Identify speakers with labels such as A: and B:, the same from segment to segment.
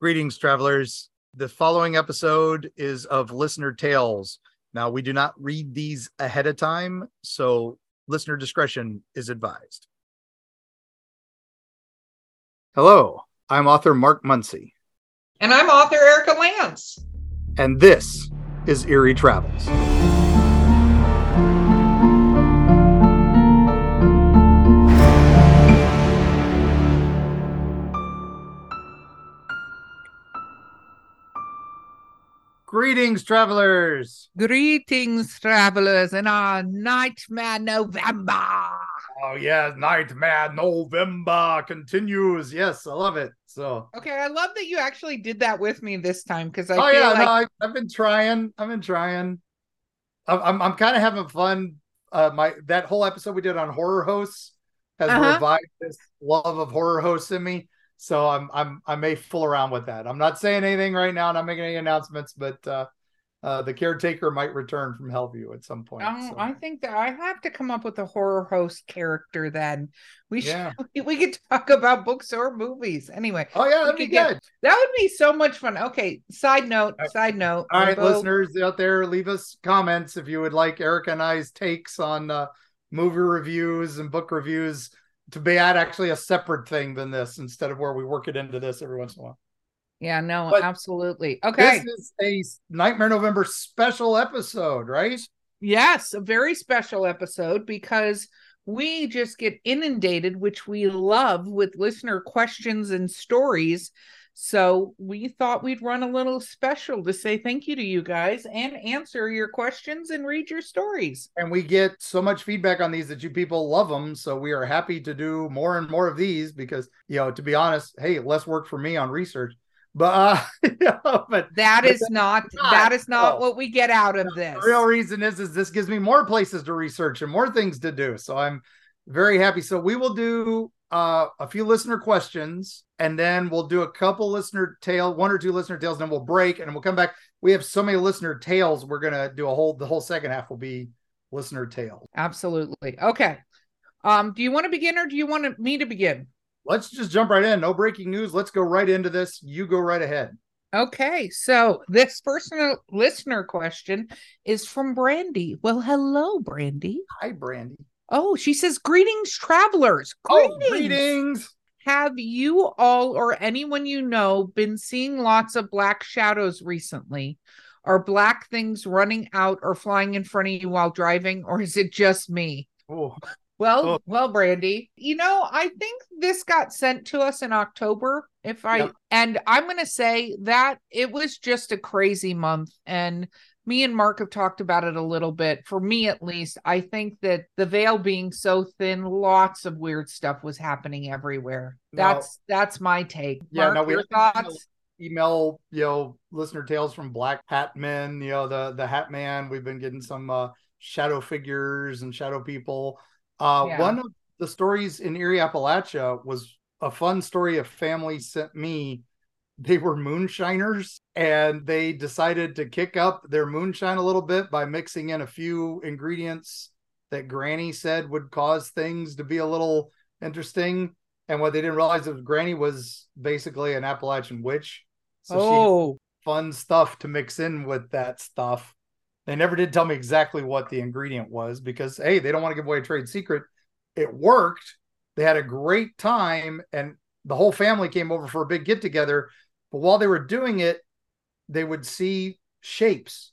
A: Greetings, travelers. The following episode is of listener tales. Now, we do not read these ahead of time, so listener discretion is advised. Hello, I'm author Mark Muncy,
B: And I'm author Erika Lance.
A: and this is Eerie Travels. Greetings, travelers.
C: Greetings, travelers, in our nightmare November.
A: Oh yeah, Nightmare November continues. Yes, I love it. So
C: Okay, I love that you actually did that with me this time because I
A: oh
C: feel
A: yeah,
C: like
A: no, I, I've been trying. I've been trying. I'm I'm, I'm kind of having fun. Uh, my that whole episode we did on horror hosts has
C: Uh-huh.
A: revived this love of horror hosts in me. So I'm I'm I may fool around with that. I'm not saying anything right now. Not making any announcements, but uh, uh, the caretaker might return from Hellview at some point.
C: Oh,
A: so,
C: I think that I have to come up with a horror host character. Then we should
A: Yeah.
C: we could talk about books or movies. Anyway,
A: oh yeah, that'd be
C: get-
A: good.
C: that would be so much fun. Okay, side note,
A: right.
C: side note.
A: All right,
C: both-
A: listeners out there, leave us comments if you would like Erika and I's takes on uh, movie reviews and book reviews to be at actually a separate thing than this instead of where we work it into this every once in a while.
C: Yeah, no,
A: But
C: absolutely. Okay,
A: This is a Nightmare November special episode, right?
C: Yes, a very special episode because we just get inundated, which we love, with listener questions and stories. So we thought we'd run a little special to say thank you to you guys and answer your questions and read your stories.
A: And we get so much feedback on these that you people love them. So we are happy to do more and more of these because, you know, to be honest, hey, less work for me on research. But, uh, you know, but
C: That
A: But
C: is
A: that's
C: not
A: not-
C: that is not
A: no.
C: what we get out of this.
A: The real reason is is this gives me more places to research and more things to do. So I'm very happy. So we will do uh, a few listener questions, and then we'll do a couple listener tale, one or two listener tales, and then we'll break, and we'll come back. We have so many listener tales. We're gonna do a whole. The whole second half will be listener tales.
C: Absolutely. Okay. Um, do you want to begin or do you want me to begin?
A: Let's just jump right in. No breaking news. Let's go right into this. You go right ahead.
C: Okay, so this personal listener question is from Brandy. Well, hello, Brandy.
A: Hi, Brandy.
C: Oh, she says, Greetings, travelers.
A: Oh,
C: Greetings.
A: greetings.
C: Have you all or anyone you know been seeing lots of black shadows recently? Are black things running out or flying in front of you while driving, or is it just me?
A: Oh,
C: Well,
A: Oh.
C: well, Brandy, you know, I think this got sent to us in October. If I
A: Yep.
C: and I'm going to say that it was just a crazy month and me and Mark have talked about it a little bit. For me at least, I think that the veil being so thin, lots of weird stuff was happening everywhere. That's that's my take.
A: Yeah,
C: Mark,
A: no, we
C: thoughts?
A: email you know listener tales from black hat men you know the the hat man we've been getting some uh shadow figures and shadow people uh
C: Yeah.
A: one of the stories in Eerie Appalachia was a fun story a family sent me they were moonshiners and they decided to kick up their moonshine a little bit by mixing in a few ingredients that granny said would cause things to be a little interesting and what they didn't realize is granny was basically an appalachian witch so she
C: oh,
A: fun stuff to mix in with that stuff. They never did tell me exactly what the ingredient was because hey, they don't want to give away a trade secret. It worked. They had a great time and the whole family came over for a big get together. But while they were doing it, they would see shapes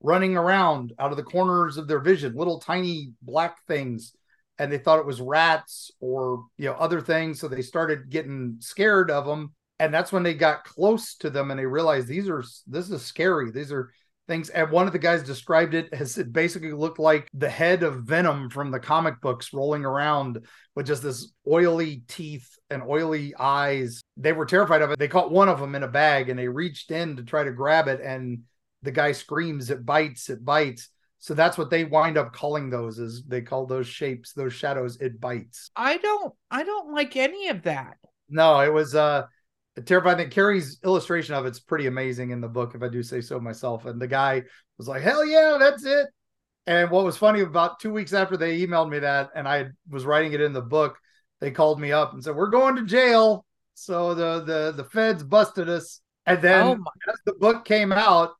A: running around out of the corners of their vision, little tiny black things. And they thought it was rats or you know other things. So they started getting scared of them and that's when they got close to them and they realized these are this is scary these are things and one of the guys described it as it basically looked like the head of venom from the comic books rolling around with just this oily teeth and oily eyes they were terrified of it they caught one of them in a bag and they reached in to try to grab it and the guy screams it bites it bites so that's what they wind up calling those is they call those shapes those shadows it bites
C: I don't I don't like any of that.
A: no, it was uh terrifying. Think Kari's illustration of it's pretty amazing in the book, if I do say so myself. And the guy was like, "Hell yeah, that's it!" And what was funny about two weeks after they emailed me that, and I was writing it in the book, they called me up and said, "We're going to jail." So the the the feds busted us. And then
C: oh
A: as the book came out,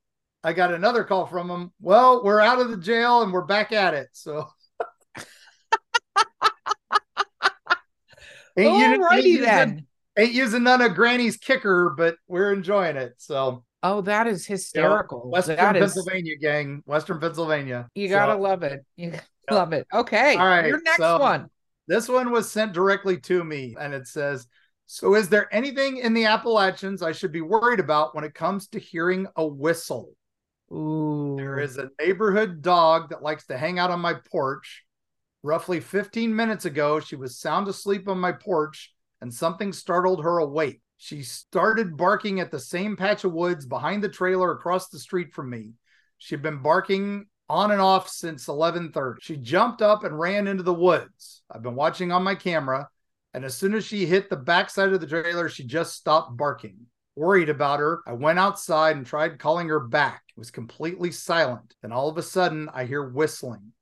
A: I got another call from them. Well, we're out of the jail and we're back at it. So ain't,
C: Alrighty
A: using,
C: then.
A: ain't using none of Granny's kicker, but we're enjoying it. So
C: Oh, that is hysterical.
A: Western
C: that is
A: Pennsylvania gang, Western Pennsylvania.
C: you gotta
A: So,
C: love it. You love it. Okay.
A: All right,
C: Your next
A: so-
C: one.
A: This one was sent directly to me and it says, So is there anything in the Appalachians I should be worried about when it comes to hearing a whistle?
C: Ooh.
A: There is a neighborhood dog that likes to hang out on my porch. Roughly 15 minutes ago, she was sound asleep on my porch and something startled her awake. She started barking at the same patch of woods behind the trailer across the street from me. She'd been barking on and off since 11:30. She jumped up and ran into the woods. I've been watching on my camera, and as soon as she hit the backside of the trailer, she just stopped barking. Worried about her, I went outside and tried calling her back. It was completely silent. Then all of a sudden, I hear whistling,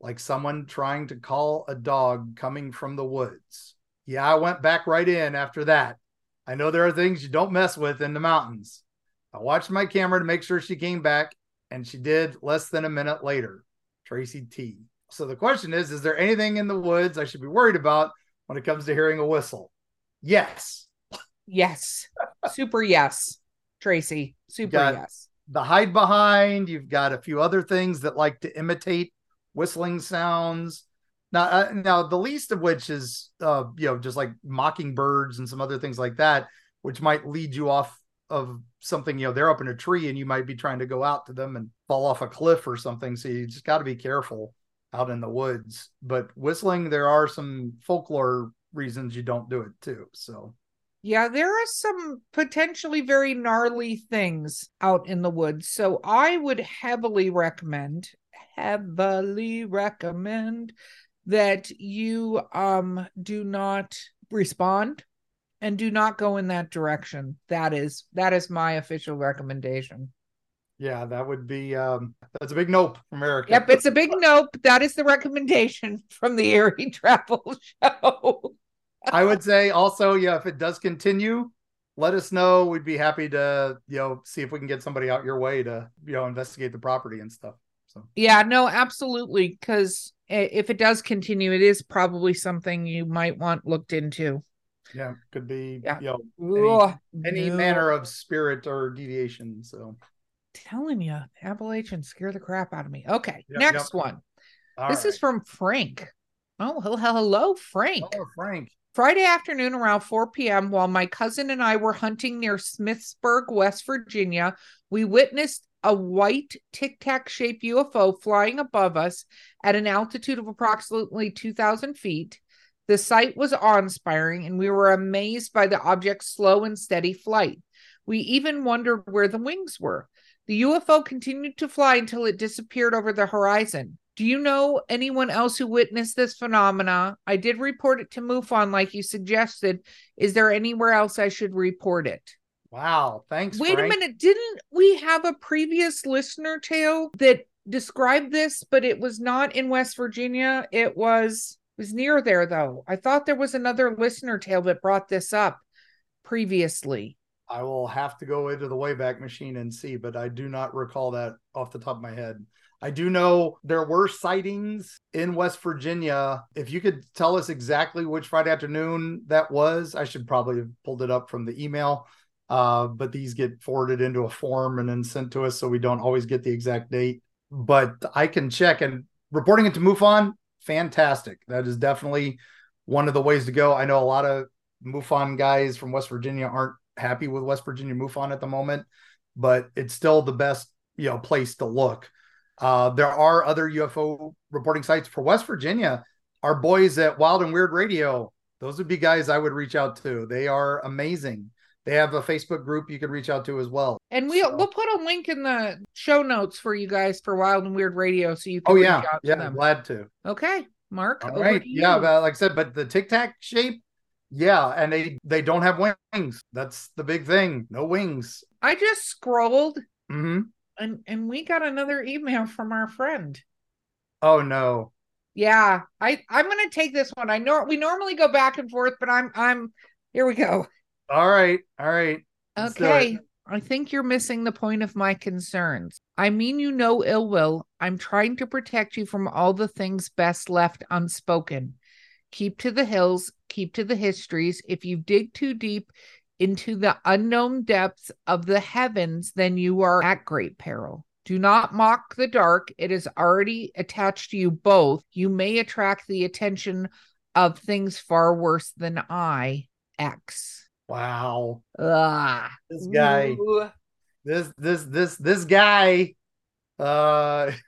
A: like someone trying to call a dog coming from the woods. Yeah, I went back right in after that. I know there are things you don't mess with in the mountains. I watched my camera to make sure she came back, and she did less than a minute later. Tracy T. So the question is Is there anything in the woods I should be worried about when it comes to hearing a whistle? Yes.
C: Yes. Super yes. Tracy. Super yes.
A: The hide behind, you've got a few other things that like to imitate whistling sounds. Now, uh, now the least of which is, uh, you know, just like mockingbirds and some other things like that, which might lead you off of something. You know, they're up in a tree and you might be trying to go out to them and fall off a cliff or something. So you just got to be careful out in the woods. But whistling, there are some folklore reasons you don't do it too. So
C: Yeah, there are some potentially very gnarly things out in the woods. So I would heavily recommend, heavily recommend that you um do not respond and do not go in that direction. That is that is my official recommendation.
A: Yeah, that would be um, that's a big nope from Eric.
C: Yep, it's a big nope. That is the recommendation from the Eerie Travel Show.
A: I would say also, yeah, if it does continue, let us know. We'd be happy to, you know, see if we can get somebody out your way to, you know, investigate the property and stuff. So
C: Yeah, no, absolutely. Because if it does continue, it is probably something you might want looked into.
A: yeah, could be,
C: Yeah.
A: you know, any
C: no.
A: manner of spirit or deviation. So
C: Telling you, Appalachians scare the crap out of me. Okay,
A: Yep,
C: next
A: yep.
C: one.
A: all
C: this is from Frank. Oh, hel- hel- hello, Frank.
A: oh, Frank.
C: Friday afternoon around 4 p.m., while my cousin and I were hunting near Smithsburg, West Virginia, we witnessed a white tic tac shaped UFO flying above us at an altitude of approximately 2,000 feet. The sight was awe inspiring, and we were amazed by the object's slow and steady flight. We even wondered where the wings were. The UFO continued to fly until it disappeared over the horizon. Do you know anyone else who witnessed this phenomena? I did report it to MUFON like you suggested. Is there anywhere else I should report it?
A: Wow. Thanks.
C: Wait
A: Frank.
C: a minute. Didn't we have a previous listener tale that described this, but it was not in West Virginia? It was it was near there though. I thought there was another listener tale that brought this up previously.
A: I will have to go into the Wayback Machine and see, but I do not recall that off the top of my head. I do know there were sightings in West Virginia. If you could tell us exactly which Friday afternoon that was, I should probably have pulled it up from the email. Uh, but these get forwarded into a form and then sent to us, so we don't always get the exact date. But I can check and reporting it to MUFON, fantastic. That is definitely one of the ways to go. I know a lot of MUFON guys from West Virginia aren't happy with West Virginia MUFON at the moment, but it's still the best, you know, place to look. Uh, there are other UFO reporting sites for West Virginia. Our boys at Wild and Weird Radio, those would be guys I would reach out to. They are amazing. They have a Facebook group you can reach out to as well.
C: And we'll
A: So-
C: we'll put a link in the show notes for you guys for Wild and Weird Radio so you can
A: Oh
C: reach
A: yeah,
C: out to
A: yeah,
C: them.
A: glad to.
C: Okay, Mark.
A: All right, yeah, but like I said, but the Tic Tac shape, yeah, and they they don't have wings. That's the big thing. No wings.
C: I just scrolled
A: hmm
C: and and we got another email from our friend.
A: Oh no.
C: Yeah, I I'm gonna take this one. I know we normally go back and forth, but I'm I'm here we go.
A: All right. All right. Let's do it.
C: Okay. I think you're missing the point of my concerns. I mean you no ill will. I'm trying to protect you from all the things best left unspoken. Keep to the hills, keep to the histories. If you dig too deep into the unknown depths of the heavens, then you are at great peril. Do not mock the dark. It is already attached to you both. You may attract the attention of things far worse than I. X.
A: Wow.
C: Ah.
A: This guy.
C: Ooh.
A: This this this this guy. Uh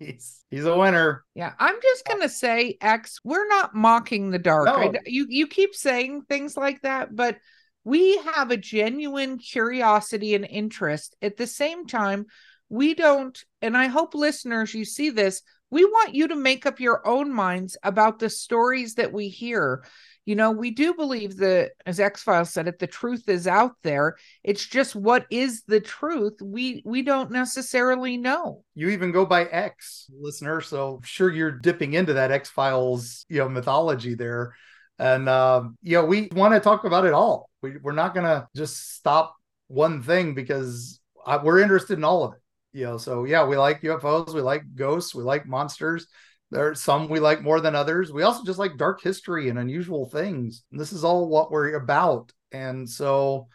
A: he's he's a winner.
C: Yeah, I'm just gonna say, X. We're not mocking the dark.
A: No.
C: d you you keep saying things like that, but we have a genuine curiosity and interest. At the same time, we don't, and I hope listeners, you see this. We want you to make up your own minds about the stories that we hear. You know, we do believe that, as X Files said it, the truth is out there. It's just what is the truth? We we don't necessarily know.
A: You even go by X, listener. So sure you're dipping into that X Files, you know, mythology there. And um, you know, we want to talk about it all. We we're not gonna just stop one thing because I, we're interested in all of it. You know, so yeah, we like UFOs, we like ghosts, we like monsters. There are some we like more than others. We also just like dark history and unusual things. And this is all what we're about. And so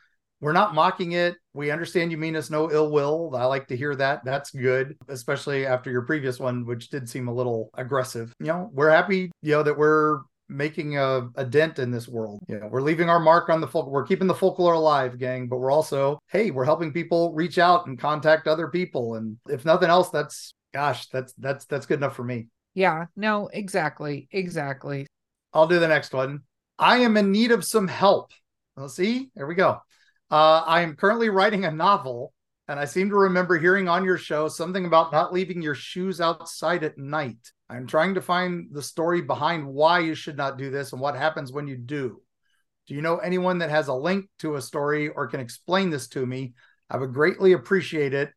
A: we're not mocking it. We understand you mean us no ill will. I like to hear that. That's good, especially after your previous one, which did seem a little aggressive. You know, we're happy, you know, that we're making a, a dent in this world. You know, we're leaving our mark on the folk. We're keeping the folklore alive, gang, but we're also, hey, we're helping people reach out and contact other people. And if nothing else, that's gosh, that's that's that's good enough for me.
C: Yeah, no, exactly, exactly.
A: I'll do the next one. I am in need of some help. Well, see, there we go. Uh, I am currently writing a novel, and I seem to remember hearing on your show something about not leaving your shoes outside at night. I'm trying to find the story behind why you should not do this and what happens when you do. Do you know anyone that has a link to a story or can explain this to me? I would greatly appreciate it.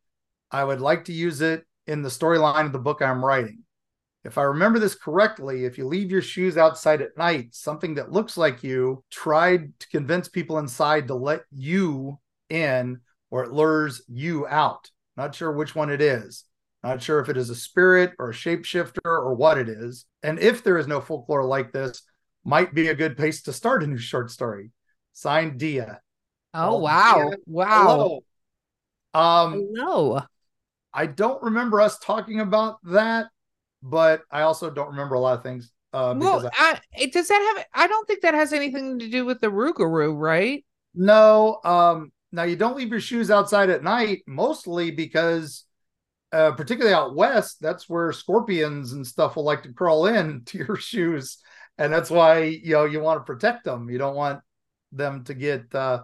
A: I would like to use it in the storyline of the book I'm writing. If I remember this correctly, if you leave your shoes outside at night, something that looks like you tried to convince people inside to let you in or it lures you out. Not sure which one it is. Not sure if it is a spirit or a shapeshifter or what it is. And if there is no folklore like this, might be a good place to start a new short story. Signed Dia.
C: Oh
A: Oh,
C: wow,
A: yeah.
C: wow.
A: Hello. Um,
C: Hello.
A: I don't remember us talking about that, but I also don't remember a lot of things. Uh,
C: Well,
A: I,
C: I, does that have? I don't think that has anything to do with the Rougarou, right?
A: no, um, now you don't leave your shoes outside at night, mostly because, uh, particularly out west, that's where scorpions and stuff will like to crawl in to your shoes, and that's why you know you want to protect them. You don't want them to get uh,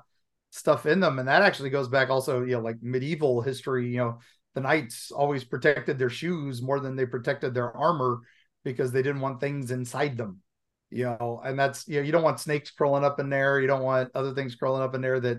A: stuff in them, and that actually goes back also, you know, like medieval history. You know, the knights always protected their shoes more than they protected their armor because they didn't want things inside them. You know, and that's you know, you don't want snakes crawling up in there. You don't want other things crawling up in there that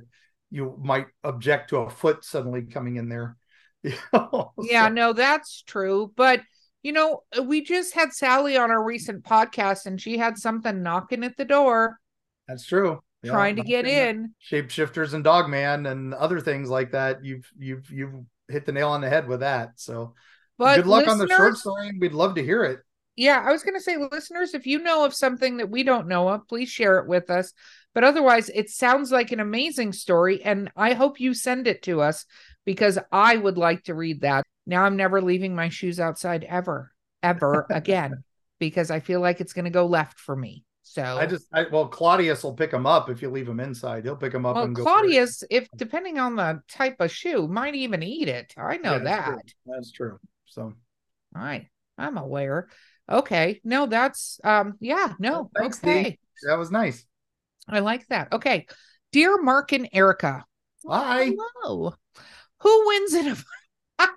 A: you might object to a foot suddenly coming in there. You know?
C: Yeah,
A: So-
C: no, that's true. But you know, we just had Sally on our recent podcast, and she had something knocking at the door,
A: that's true. Yeah,
C: trying to get in.
A: shapeshifters and dogman and other things like that. You've you've you've hit the nail on the head with that. So
C: But
A: good luck on the short story. We'd love to hear it.
C: Yeah, I was going to say, listeners, if you know of something that we don't know of, please share it with us. But otherwise, it sounds like an amazing story, and I hope you send it to us because I would like to read that. Now I'm never leaving my shoes outside ever, ever again, because I feel like it's going to go left for me. So
A: I just I, well Claudius will pick them up if you leave them inside. He'll pick them up
C: well,
A: and go. for.
C: Claudius, if depending on the type of shoe, might even eat it. I know
A: Yeah,
C: that.
A: true. That's true. So
C: I I'm aware. Okay, no, that's um, yeah, no,
A: Oh, thanks,
C: okay.
A: that was nice.
C: I like that. Okay. Dear Mark and Erika.
A: Hi.
C: Hello. Who wins in a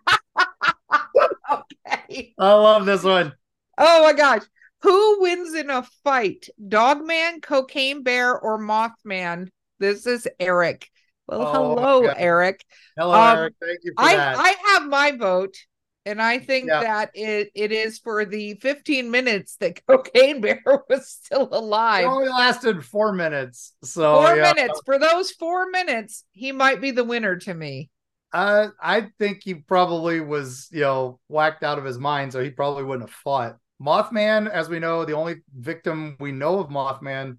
C: Okay.
A: I love this one.
C: Oh my gosh. Who wins in a fight? Dogman, Cocaine Bear, or Mothman? This is Eric. Well,
A: Oh,
C: hello. Eric.
A: Hello,
C: Um,
A: Eric. Thank you for
C: I
A: that.
C: I have my vote. And I think
A: Yeah.
C: that it, it is for the 15 minutes that Cocaine Bear was still
A: It
C: alive.
A: only lasted four minutes. So
C: four
A: yeah.
C: minutes. For those four minutes, he might be the winner to me.
A: Uh, I think he probably was, you know, whacked out of his mind, so he probably wouldn't have fought. Mothman, as we know, the only victim we know of Mothman,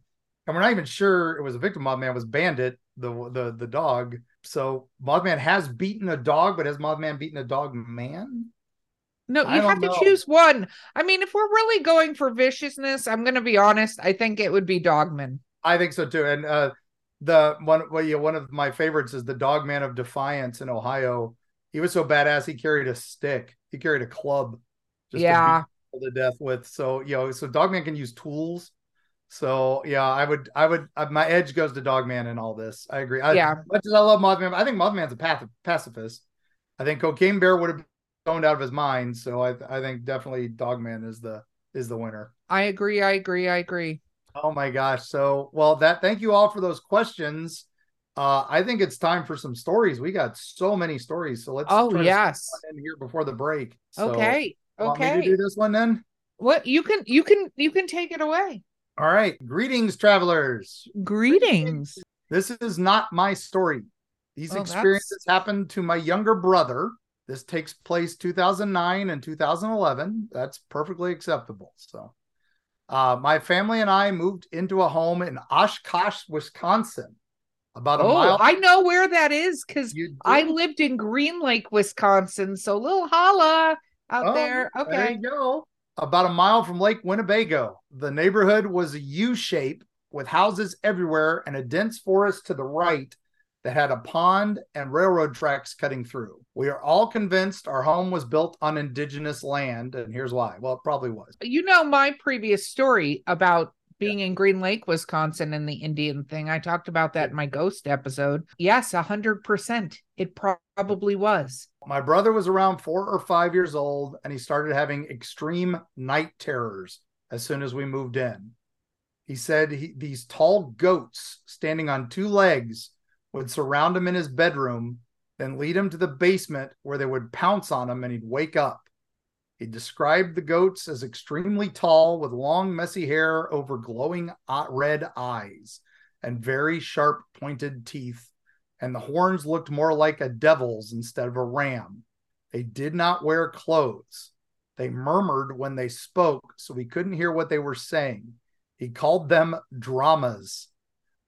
A: and we're not even sure it was a victim. of Mothman was Bandit, the the the dog. So Mothman has beaten a dog, but has Mothman beaten a dog man?
C: No, you have to
A: know.
C: choose one. I mean, if we're really going for viciousness, I'm going to be honest. I think it would be Dogman.
A: I think so too. And uh, the one, well, yeah, one of my favorites is the Dogman of Defiance in Ohio. He was so badass. He carried a stick. He carried a club.
C: Yeah.
A: To death with. So you know, so Dogman can use tools. So yeah, I would, I would, uh, my edge goes to Dogman in all this. I agree. I,
C: Yeah.
A: Much as I love Mothman, I think Mothman's a path, pacifist. I think Cocaine Bear would have stoned out of his mind. So I, I think definitely Dogman is the is the winner.
C: I agree. I agree. I agree.
A: Oh my gosh. So, well, that thank you all for those questions. Uh, I think it's time for some stories. We got so many stories. So let's
C: Oh, yes.
A: in here before the break. So,
C: Okay.
A: Want me to
C: Okay.
A: do this one then?
C: What you can you can you can take it away.
A: All right. Greetings, travelers.
C: Greetings.
A: This is not my story. These
C: Oh, that's-
A: experiences happened to my younger brother. This takes place 2009 and 2011. That's perfectly acceptable. So, uh, my family and I moved into a home in Oshkosh, Wisconsin, about a
C: Oh,
A: mile.
C: I know where that is because I lived in Green Lake, Wisconsin. So little holla out
A: Oh,
C: there.
A: There
C: Okay.
A: you go. About a mile from Lake Winnebago. The neighborhood was a U shape with houses everywhere and a dense forest to the right that had a pond and railroad tracks cutting through. We are all convinced our home was built on indigenous land, and here's why. Well, it probably was.
C: You know my previous story about being in Green Lake, Wisconsin and the Indian thing. I talked about that in my ghost episode. Yes, a hundred percent. It probably was.
A: My brother was around four or five years old, and he started having extreme night terrors as soon as we moved in. He said he, these tall goats standing on two legs would surround him in his bedroom, then lead him to the basement where they would pounce on him and he'd wake up. He described the goats as extremely tall with long, messy hair over glowing uh, red eyes and very sharp, pointed teeth and the horns looked more like a devil's instead of a ram. They did not wear clothes. They murmured when they spoke, so we couldn't hear what they were saying. He called them dramas.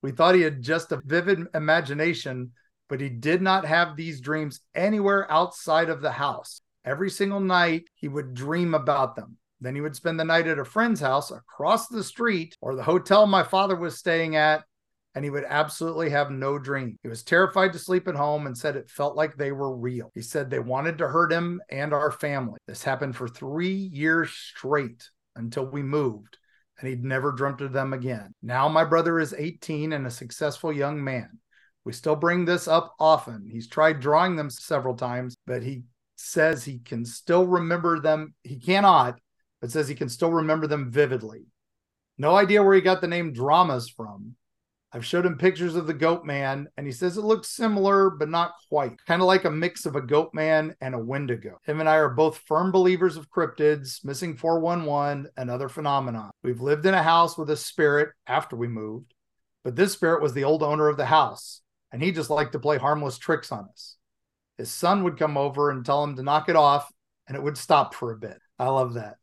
A: We thought he had just a vivid imagination, but he did not have these dreams anywhere outside of the house. Every single night, he would dream about them. Then he would spend the night at a friend's house across the street or the hotel my father was staying at and he would absolutely have no dream. He was terrified to sleep at home and said it felt like they were real. He said they wanted to hurt him and our family. This happened for three years straight until we moved, and he'd never dreamt of them again. Now my brother is 18 and a successful young man. We still bring this up often. He's tried drawing them several times, but he says he can still remember them. He cannot, but says he can still remember them vividly. No idea where he got the name dramas from. I've showed him pictures of the goat man, and he says it looks similar, but not quite. Kind of like a mix of a goat man and a wendigo. Him and I are both firm believers of cryptids, missing 411, and other phenomena. We've lived in a house with a spirit after we moved, but this spirit was the old owner of the house, and he just liked to play harmless tricks on us. His son would come over and tell him to knock it off, and it would stop for a bit. I love that.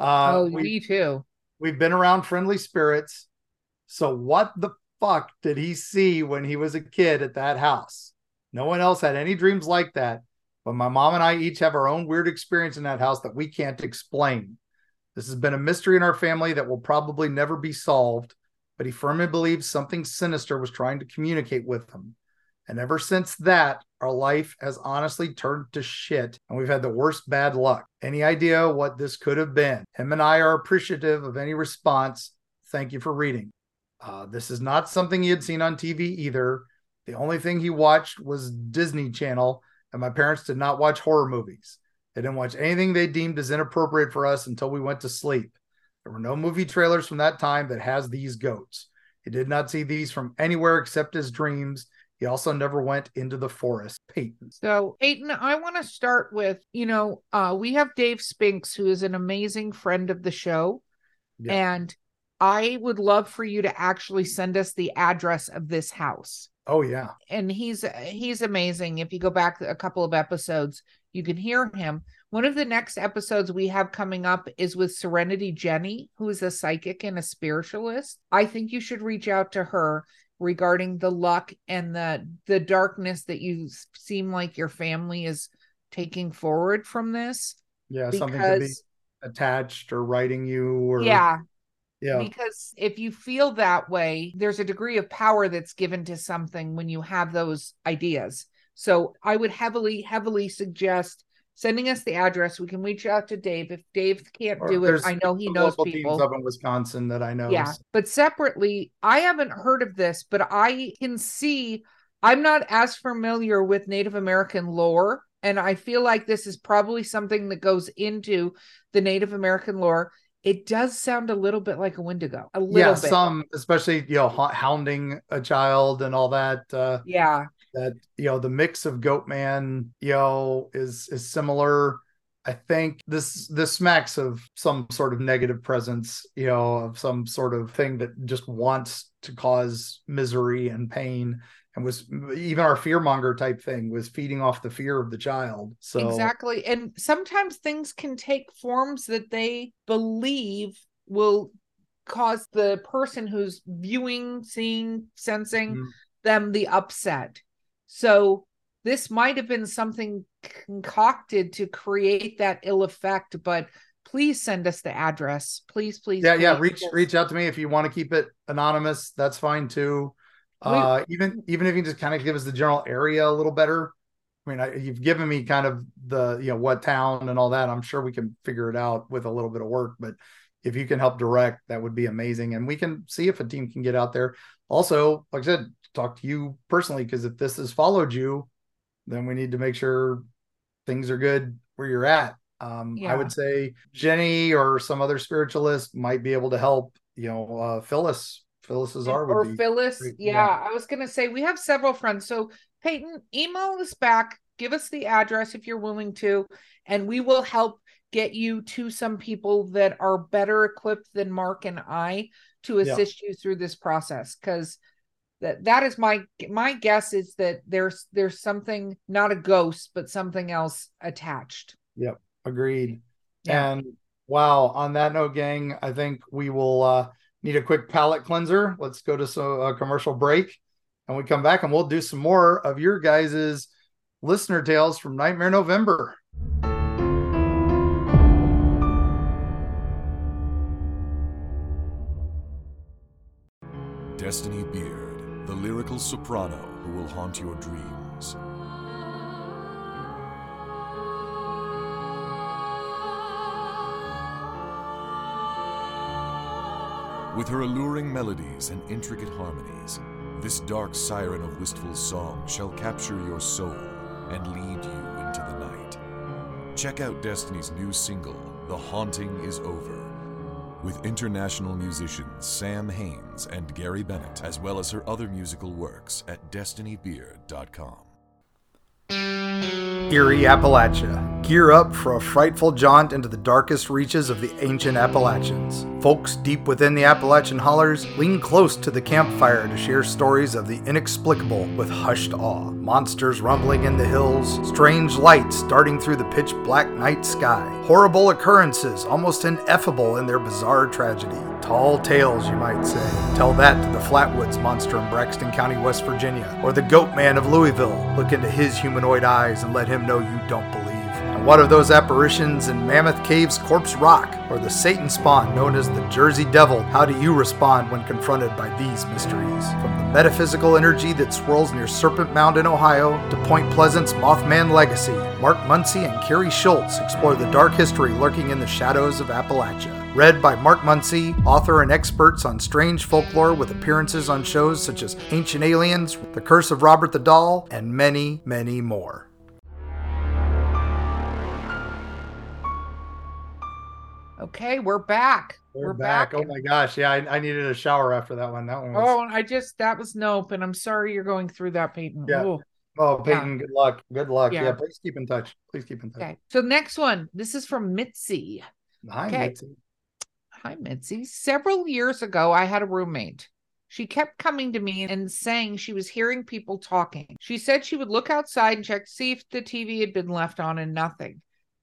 A: Uh,
C: oh,
A: we-
C: me too.
A: We've been around friendly spirits. So what the fuck did he see when he was a kid at that house? No one else had any dreams like that. But my mom and I each have our own weird experience in that house that we can't explain. This has been a mystery in our family that will probably never be solved, but he firmly believes something sinister was trying to communicate with him. And ever since that, our life has honestly turned to shit, and we've had the worst bad luck. Any idea what this could have been? Him and I are appreciative of any response. Thank you for reading. Uh, this is not something he had seen on TV either. The only thing he watched was Disney Channel, and my parents did not watch horror movies. They didn't watch anything they deemed as inappropriate for us until we went to sleep. There were no movie trailers from that time that has these goats. He did not see these from anywhere except his dreams. He also never went into the forest. Peyton.
C: So, Peyton, I want to start with you know, uh, we have Dave Spinks, who is an amazing friend of the show.
A: Yeah.
C: And I would love for you to actually send us the address of this house.
A: Oh, yeah.
C: And he's he's amazing. If you go back a couple of episodes, you can hear him. One of the next episodes we have coming up is with Serenity Jenny, who is a psychic and a spiritualist. I think you should reach out to her regarding the luck and the the darkness that you seem like your family is taking forward from this.
A: Yeah, something could be attached or writing you or
C: yeah
A: yeah.
C: Because if you feel that way there's a degree of power that's given to something when you have those ideas. So i would heavily heavily suggest sending us the address. We can reach out to dave. If dave can't
A: Or
C: do it i know he knows
A: local
C: people.
A: teams up in Wisconsin that I know.
C: yeah but separately i haven't heard of this but i can see i'm not as familiar with native american lore and i feel like this is probably something that goes into the native american lore it does sound a little bit like a wendigo a little
A: yeah,
C: bit
A: some especially you know hou- hounding a child and all that. Uh,
C: yeah
A: that you know the mix of Goatman you know is is similar. I think this this smacks of some sort of negative presence, you know, of some sort of thing that just wants to cause misery and pain. And was even our fearmonger type thing was feeding off the fear of the child. So
C: exactly and sometimes things can take forms that they believe will cause the person who's viewing seeing sensing
A: Mhm.
C: them the upset so this might have been something concocted to create that ill effect but please send us the address please please
A: yeah, yeah. Reach reach out to me if you want to keep it anonymous. That's fine too. Uh, even even if you just kind of give us the general area a little better. I mean, I, you've given me kind of the you know what town and all that. I'm sure we can figure it out with a little bit of work. But if you can help direct, that would be amazing, and we can see if a team can get out there. Also, like I said, talk to you personally because if this has followed you, then we need to make sure things are good where you're at. Um, I would say Jenny or some other spiritualist might be able to help. You know, uh, Phyllis, Phyllis Azar would
C: or. Phyllis.
A: great,
C: Yeah,
A: yeah.
C: I was gonna say we have several friends. So Peyton, email us back, give us the address if you're willing to, and we will help get you to some people that are better equipped than Mark and I to
A: Yeah.
C: assist you through this process. Because that that is my my guess is that there's there's something not a ghost but something else attached.
A: Yep, agreed.
C: Yeah.
A: And wow, on that note, gang, I think we will uh, need a quick palate cleanser. Let's go to so, a commercial break and we come back and we'll do some more of your guys's listener tales from Nightmare November.
D: Destini Beard, the lyrical soprano who will haunt your dreams. With her alluring melodies and intricate harmonies, this dark siren of wistful song shall capture your soul and lead you into the night. Check out Destini's new single, The Haunting Is Over, with international musicians Sam Haines and Gary Bennett, as well as her other musical works at destinibeard.com.
A: Eerie, Appalachia. Gear up for a frightful jaunt into the darkest reaches of the ancient Appalachians. Folks deep within the Appalachian hollers lean close to the campfire to share stories of the inexplicable with hushed awe. Monsters rumbling in the hills, strange lights darting through the pitch black night sky, horrible occurrences almost ineffable in their bizarre tragedy. Tall tales, you might say. Tell that to the Flatwoods monster in Braxton County, West Virginia, or the Goat Man of Louisville. Look into his humanoid eyes and let him know you don't believe. What of those apparitions in Mammoth Cave's Corpse Rock, or the Satan spawn known as the Jersey Devil? How do you respond when confronted by these mysteries? From the metaphysical energy that swirls near Serpent Mound in Ohio to Point Pleasant's Mothman legacy, Mark Muncy and Kari Schultz explore the dark history lurking in the shadows of Appalachia. Read by Mark Muncy, author and experts on strange folklore with appearances on shows such as Ancient Aliens, The Curse of Robert the Doll, and many, many more.
C: Okay, we're back.
A: We're,
C: We're
A: back.
C: back.
A: Oh my gosh. Yeah, I, I needed a shower after that one. That one was.
C: Oh, I just that was nope, and I'm sorry you're going through that, Peyton.
A: Yeah.
C: Ooh.
A: Oh, Peyton, good luck. Good luck.
C: Yeah.
A: Yeah. please keep in touch. Please keep in touch.
C: Okay. So next one. This is from Mitzi.
A: Hi,
C: Okay.
A: Mitzi.
C: Hi, Mitzi. Several years ago, I had a roommate. She kept coming to me and saying she was hearing people talking. She said she would look outside and check to see if the TV had been left on and nothing.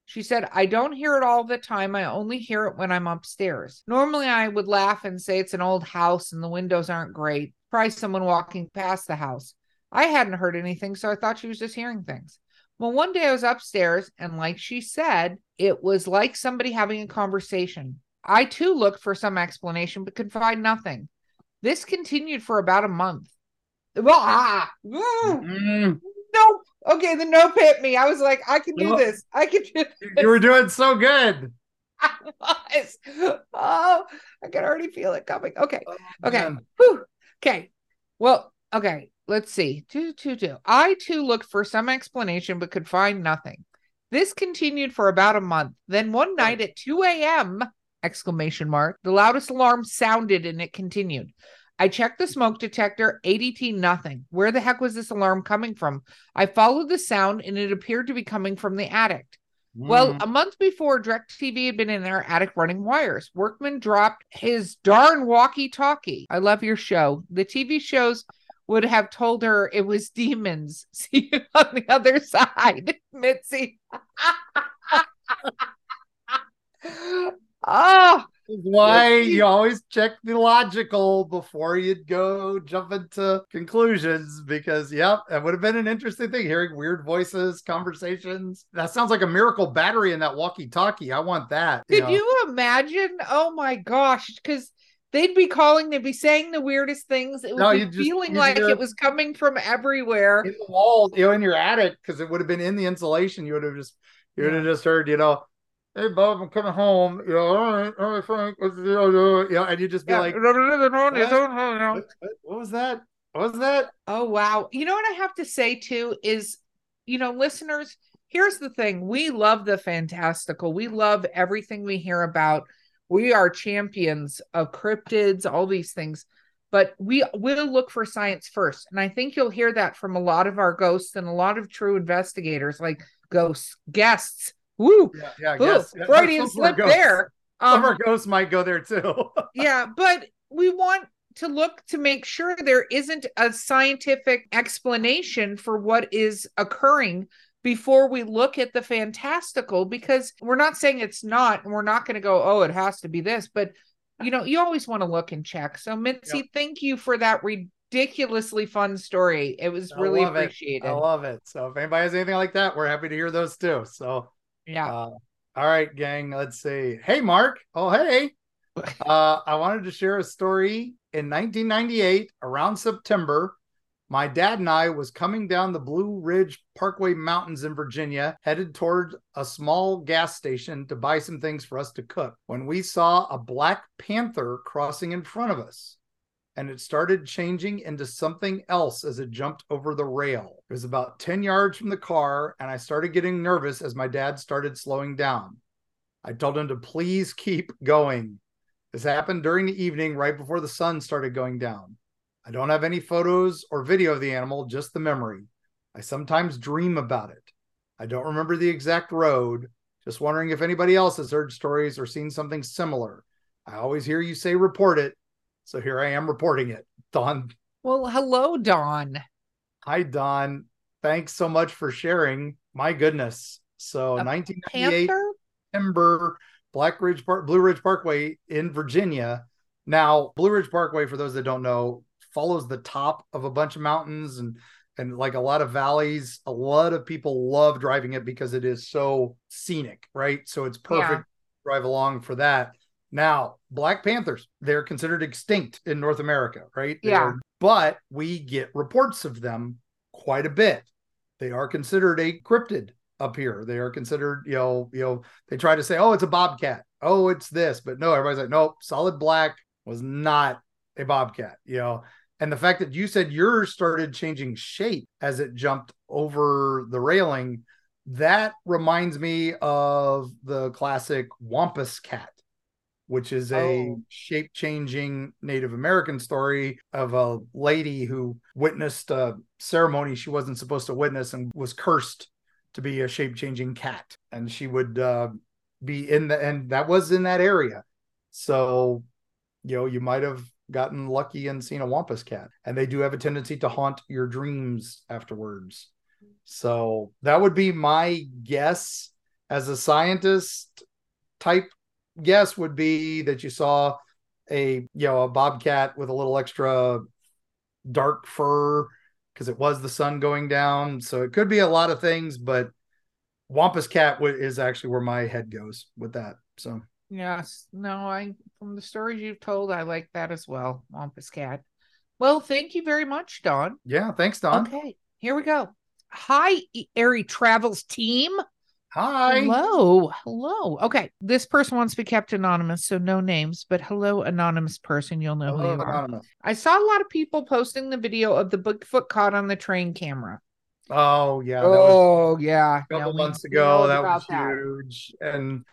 C: She said, I don't hear it all the time. I only hear it when I'm upstairs. Normally, I would laugh and say it's an old house and the windows aren't great. Try someone walking past the house. I hadn't heard anything, so I thought she was just hearing things. Well, one day I was upstairs, and like she said, it was like somebody having a conversation. I too looked for some explanation, but could find nothing. This continued for about a month. Ah, mm,
A: Mm,
C: nope. Okay, the nope hit me. I was like, I can do this. I can do it.
A: you were doing so good.
C: I was. Oh, I can already feel it coming. Okay.
A: Oh,
C: Okay. Whew. Okay. Well, okay. Let's see. Two, two, two. I too looked for some explanation, but could find nothing. This continued for about a month. Then one night at 2 a.m. exclamation mark, the loudest alarm sounded and it continued. I checked the smoke detector, ADT nothing. Where the heck was this alarm coming from? I followed the sound and it appeared to be coming from the attic. Well,
A: Mm.
C: a month before, DirecTV had been in their attic running wires. Workman dropped his darn walkie talkie. I love your show. The TV shows would have told her it was demons. See you on the other side, Mitzi. oh,
A: why you always check the logical before you'd go jump into conclusions because yep that would have been an interesting thing hearing weird voices conversations that sounds like a miracle battery in that walkie talkie i want that
C: Could
A: know.
C: you imagine? Oh my gosh, because they'd be calling, they'd be saying the weirdest things. It would
A: No,
C: be
A: just-
C: feeling like it was coming from everywhere.
A: in the wall you know in your attic because it would have been in the insulation you would have just you would have just heard you know hey Bob, I'm coming home. You know, all right, all right, Frank, what's the deal? You know, and you just be
C: Yeah.
A: like,
C: oh
A: what, what was that? What was that?
C: Oh wow. You know what I have to say too is, you know, listeners, here's the thing. We love the fantastical. We love everything we hear about. We are champions of cryptids, all these things. But we will look for science first. And I think you'll hear that from a lot of our ghosts and a lot of true investigators, like ghosts, guests. Woo!
A: Yeah, yeah,
C: Ooh.
A: Yeah,
C: Freudian
A: some
C: slip
A: ghosts-
C: there.
A: Some
C: Um,
A: of our ghosts might go there too.
C: yeah, but we want to look to make sure there isn't a scientific explanation for what is occurring before we look at the fantastical because we're not saying it's not and we're not going to go oh it has to be this but you know you always want to look and check so mitzi thank you for that ridiculously fun story it was
A: I
C: really
A: love it.
C: appreciated
A: I love it. So if anybody has anything like that, we're happy to hear those too. So
C: yeah
A: uh, all right, gang. Let's see. Hey, Mark. Oh, hey. Uh, I wanted to share a story. In 1998, around September, my dad and I was coming down the Blue Ridge Parkway Mountains in Virginia, headed toward a small gas station to buy some things for us to cook. When we saw a black panther crossing in front of us, and it started changing into something else as it jumped over the rail. It was about 10 yards from the car, and I started getting nervous as my dad started slowing down. I told him to please keep going. This happened during the evening, right before the sun started going down. I don't have any photos or video of the animal, just the memory. I sometimes dream about it. I don't remember the exact road, just wondering if anybody else has heard stories or seen something similar. I always hear you say report it, so here I am reporting it. Don,
C: well hello Don.
A: hi Don. Thanks so much for sharing. My goodness. So
C: A
A: 1998
C: panther
A: September, Black Ridge Park, Blue Ridge Parkway in Virginia. Now, Blue Ridge Parkway, for those that don't know, follows the top of a bunch of mountains and and like a lot of valleys. A lot of people love driving it because it is so scenic, right? So it's perfect
C: Yeah.
A: to drive along for that. Now, Black Panthers, they're considered extinct in North America, right? They
C: Yeah.
A: are- but we get reports of them quite a bit. They are considered a cryptid up here. They are considered, you know, you know, they try to say, oh, it's a bobcat. Oh, it's this, but no, everybody's like, nope, solid black was not a bobcat, you know. And the fact that you said yours started changing shape as it jumped over the railing, that reminds me of the classic Wampus cat. Which is a
C: Oh.
A: shape changing Native American story of a lady who witnessed a ceremony she wasn't supposed to witness and was cursed to be a shape changing cat. And she would uh, be in the, and that was in that area. So, you know, you might have gotten lucky and seen a Wampus cat. And they do have a tendency to haunt your dreams afterwards. So that would be my guess as a scientist type guess would be that you saw a you know a bobcat with a little extra dark fur because it was the sun going down so it could be a lot of things but wampus cat is actually where my head goes with that so
C: Yes. No, I from the stories you've told, I like that as well. Wampus cat. Well, thank you very much, Don.
A: yeah thanks don
C: Okay, here we go. Hi, Eerie Travels team.
A: Hi
C: Hello. Hello. Okay. This person wants to be kept anonymous, so no names, but hello, anonymous person. You'll know
A: Hello,
C: who you are. I saw a lot of people posting the video of the Bigfoot caught on the train camera.
A: oh yeah that was
C: oh, yeah.
A: a couple
C: Yeah,
A: months ago that was
C: that.
A: huge and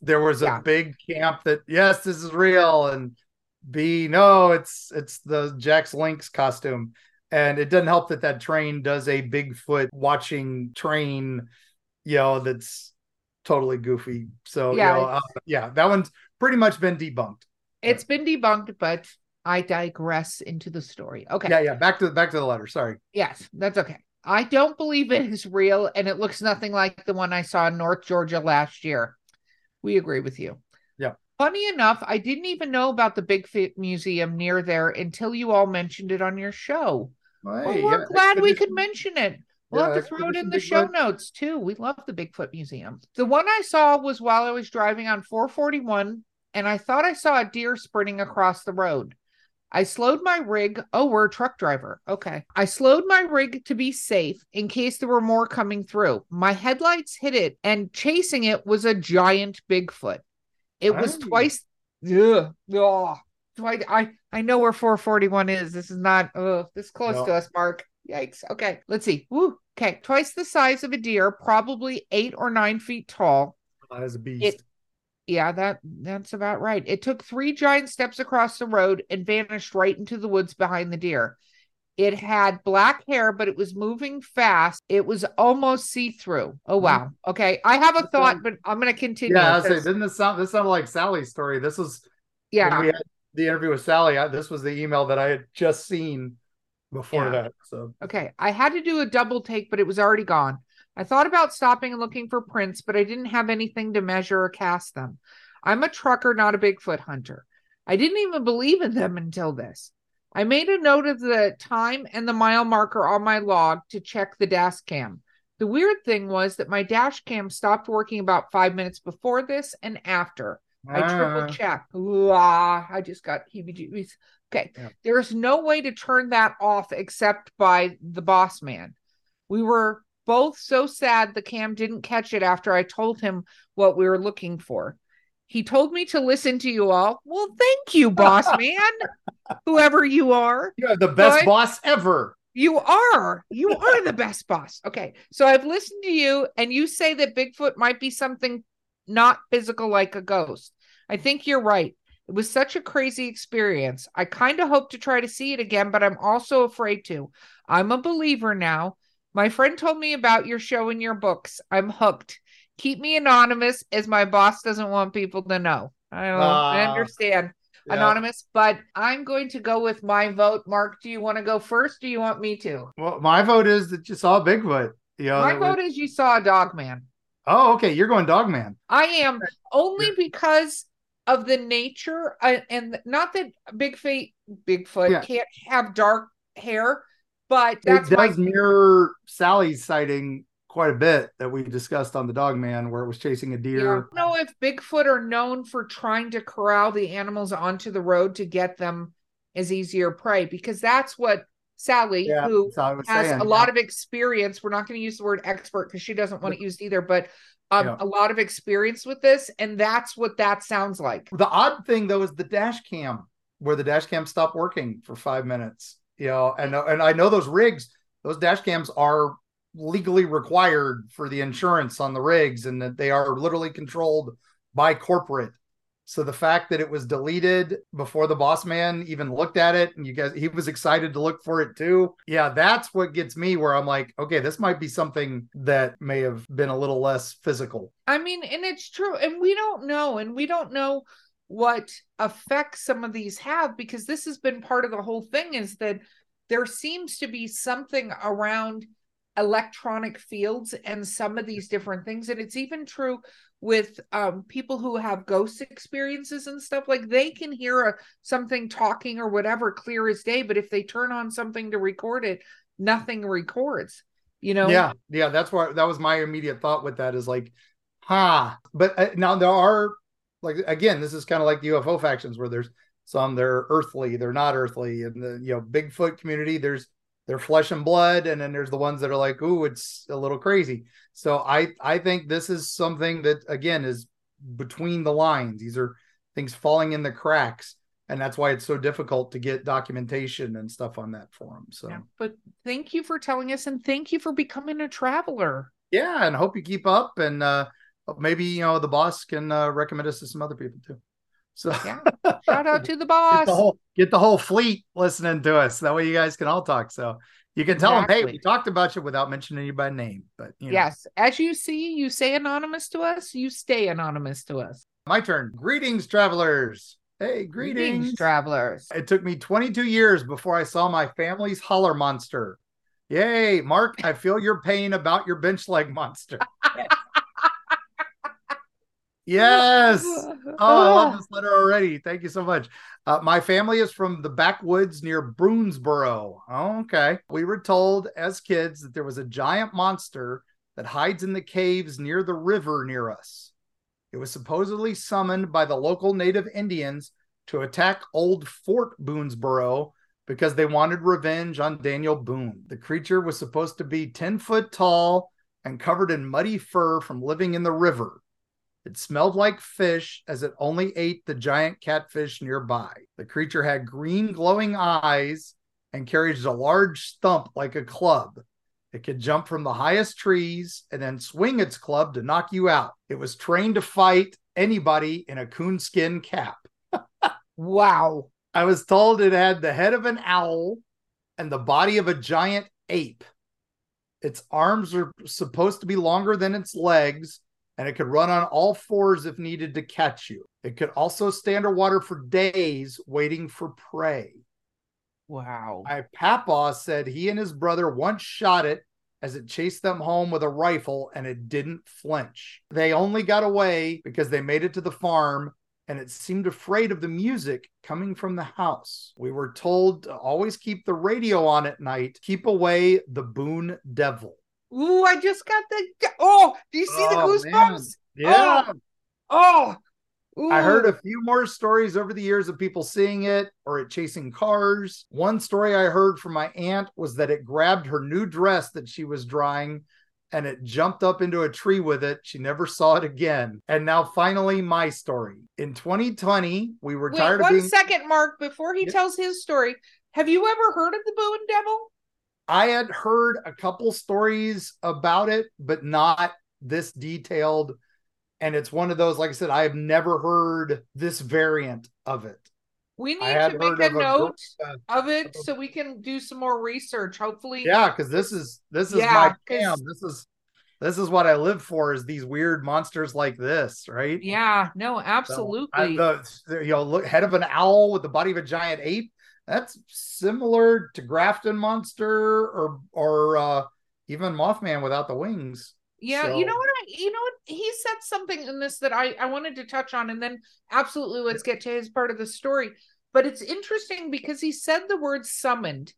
A: there was a
C: Yeah.
A: big camp that yes this is real and b no it's it's the Jack Link's costume and it doesn't help that that train does a bigfoot watching train know that's totally goofy so
C: Yeah,
A: you know, uh, yeah that one's pretty much been debunked
C: It's been debunked, but I digress into the story. Okay.
A: yeah yeah back to back to the letter sorry
C: Yes, that's okay. I don't believe it is real, and it looks nothing like the one I saw in North Georgia last year. We agree with you.
A: Yeah.
C: Funny enough, I didn't even know about the Bigfoot Museum near there until you all mentioned it on your show.
A: well,
C: Well, we're
A: yeah,
C: glad we could mention it. We'll
A: Yeah,
C: have to throw it in the show notes too. We love the Bigfoot Museum. The one I saw was while I was driving on 441, and I thought I saw a deer sprinting across the road. I slowed my rig. Oh, we're a truck driver. Okay. I slowed my rig to be safe in case there were more coming through. My headlights hit it, and chasing it was a giant Bigfoot. It was twice. Ugh, ugh. I, I I know where 441 is. This is not uh this close
A: No.
C: to us, Mark. Yikes. Okay, let's see. Woo. Okay, twice the size of a deer, probably eight or nine feet tall.
A: as a beast
C: It yeah, that that's about right. It took three giant steps across the road and vanished right into the woods behind the deer. It had black hair, but it was moving fast. It was almost see-through. Oh mm-hmm. wow. Okay. I have a thought, but I'm gonna continue.
A: yeah I
C: 'cause-
A: didn't this sound this sounded like sally's story this was
C: yeah.
A: we had the interview with Sally, I, this was the email that I had just seen before
C: Yeah.
A: that. So
C: Okay. I had to do a double take, but it was already gone. I thought about stopping and looking for prints, but I didn't have anything to measure or cast them. I'm a trucker, not a Bigfoot hunter. I didn't even believe in them until this. I made a note of the time and the mile marker on my log to check the dash cam. The weird thing was that my dash cam stopped working about five minutes before this and after. I triple
A: Ah,
C: checked. Ooh, ah, I just got heebie jeebies. Okay.
A: Yeah.
C: There is no way to turn that off except by the boss man. We were both so sad the cam didn't catch it after I told him what we were looking for. He told me to listen to you all. Well, thank you, boss man, whoever you are.
A: you are the best
C: Right?
A: boss ever.
C: You are. You are the best boss. Okay. So I've listened to you, and you say that Bigfoot might be something not physical like a ghost. I think you're right. It was such a crazy experience. I kind of hope to try to see it again, but I'm also afraid to. I'm a believer now. My friend told me about your show and your books. I'm hooked. Keep me anonymous as my boss doesn't want people to know. I don't I
A: Ah,
C: understand
A: Yeah.
C: anonymous, but I'm going to go with my vote. Mark, do you want to go first? Do you want me to?
A: Well, my vote is that you saw Bigfoot. You know,
C: my
A: that was-
C: vote is you saw a dog man.
A: oh, okay. You're going Dog Man.
C: I am only because of the nature uh, and not that big feet Bigfoot
A: Yeah.
C: can't have dark hair, but
A: It
C: that's my
A: does mirror Sally's sighting quite a bit that we discussed on the Dog Man, where it was chasing a
C: Yeah.
A: deer.
C: I don't know if Bigfoot are known for trying to corral the animals onto the road to get them as easier prey because that's what Sally,
A: Yeah,
C: who
A: that's how I was
C: has
A: saying.
C: a lot of experience. We're not going to use the word expert because she doesn't want it used either, but um,
A: Yeah.
C: a lot of experience with this, and that's what that sounds like.
A: The odd thing though is the dash cam, where the dash cam stopped working for five minutes. You know, and and I know those rigs, those dash cams are legally required for the insurance on the rigs, and that they are literally controlled by corporate. So the fact that it was deleted before the boss man even looked at it and you guys he was excited to look for it too. Yeah, that's what gets me where I'm like, okay, this might be something that may have been a little less physical.
C: I mean, and it's true. And we don't know. And we don't know what effects some of these have because this has been part of the whole thing is that there seems to be something around electronic fields and some of these different things and it's even true with um, people who have ghost experiences and stuff like they can hear a, something talking or whatever clear as day but if they turn on something to record it nothing records you know?
A: Yeah yeah that's what that was my immediate thought with that is like huh. But uh, now there are like again this is kind of like the ufo factions where there's some they're earthly they're not earthly and the you know bigfoot community there's they're flesh and blood and then there's the ones that are like ooh it's a little crazy. So i i think this is something that again is between the lines. These are things falling in the cracks and that's why it's so difficult to get documentation and stuff on that for them so.
C: Yeah, but thank you for telling us and thank you for becoming a traveler.
A: Yeah and hope you keep up and uh maybe you know the boss can uh, recommend us to some other people too so
C: yeah shout out to the
A: get
C: boss
A: the whole get the whole fleet listening to us. That way you guys can all talk. So you can tell them, hey, we talked about you without mentioning you by name. But you know.
C: yes as you see you say anonymous to us you stay anonymous to us
A: my turn. Greetings, travelers. Hey, greetings.
C: travelers
A: it took me 22 years before I saw my family's holler monster. Yay, Mark, I feel your pain about your bench leg monster. yes. Oh, I love this letter already. Thank you so much. Uh, my family is from the backwoods near Boonesboro. Oh, okay. We were told as kids that there was a giant monster that hides in the caves near the river near us. It was supposedly summoned by the local native Indians to attack old Fort Boonesboro because they wanted revenge on Daniel Boone. The creature was supposed to be 10 foot tall and covered in muddy fur from living in the river. It smelled like fish as it only ate the giant catfish nearby. The creature had green glowing eyes and carried a large stump like a club. It could jump from the highest trees and then swing its club to knock you out. It was trained to fight anybody in a coonskin cap.
C: wow
A: I was told it had the head of an owl and the body of a giant ape. Its arms are supposed to be longer than its legs, and it could run on all fours if needed to catch you. It could also stay underwater for days waiting for prey.
C: wow
A: My papa said he and his brother once shot it as it chased them home with a rifle and it didn't flinch. They only got away because they made it to the farm and it seemed afraid of the music coming from the house. We were told to always keep the radio on at night, keep away the Boone Devil.
C: Ooh, I just got the oh do you see the
A: Oh,
C: goosebumps
A: Yeah.
C: Oh, oh
A: I heard a few more stories over the years of people seeing it or it chasing cars. One story I heard from my aunt was that it grabbed her new dress that she was drying and it jumped up into a tree with it. She never saw it again. And now, finally, my story. In 2020, we were
C: Wait,
A: tired
C: one
A: of being.
C: second, Mark. Before he tells his story, have you ever heard of the Boone Devil?
A: I had heard a couple stories about it, but not this detailed. And it's one of those, like I said, I have never heard this variant of it.
C: We need to make a
A: of a
C: note
A: uh,
C: of it so we can do some more research. Hopefully,
A: Yeah, because this is this is
C: Yeah,
A: my jam. This is this is what I live for is these weird monsters like this, right?
C: Yeah, no,
A: So, I-
C: absolutely.
A: the, the, you know, look, head of an owl with the body of a giant ape. That's similar to Grafton monster or or uh even Mothman without the wings.
C: yeah,
A: so-
C: you know what? I, you know what? He said something in this that I I wanted to touch on, and then absolutely let's get to his part of the story. But it's interesting because he said the word summoned.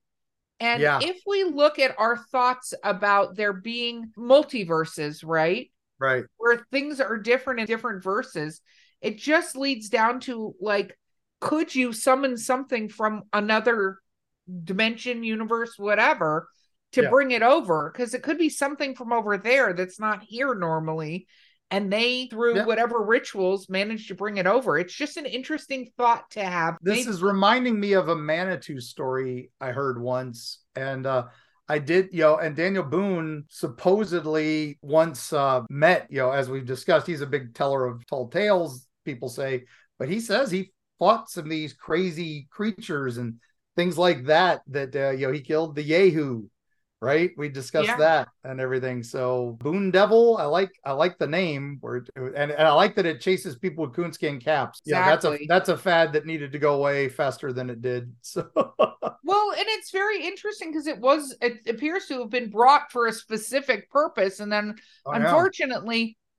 C: And
A: Yeah.
C: if we look at our thoughts about there being multiverses, right?
A: Right.
C: where things are different in different verses it just leads down to like could you summon something from another dimension universe whatever to
A: Yeah.
C: bring it over because it could be something from over there that's not here normally and they through
A: Yeah.
C: whatever rituals managed to bring it over it's just an interesting thought to have
A: This
C: Maybe-
A: is reminding me of a Manitou story I heard once. And uh I did, you know, and Daniel Boone supposedly once uh met, you know, as we've discussed, he's a big teller of tall tales, people say, but he says he fought some of these crazy creatures and things like that. That uh, you know he killed the Yahoo, right? We discussed
C: Yeah.
A: that and everything. So Boone Devil, I like I like the name, where and, and I like that it chases people with coonskin caps. Yeah, that's a that's a fad that needed to go away faster than it did. So
C: Well, and it's very interesting because it was it appears to have been brought for a specific purpose, and then
A: Oh, yeah.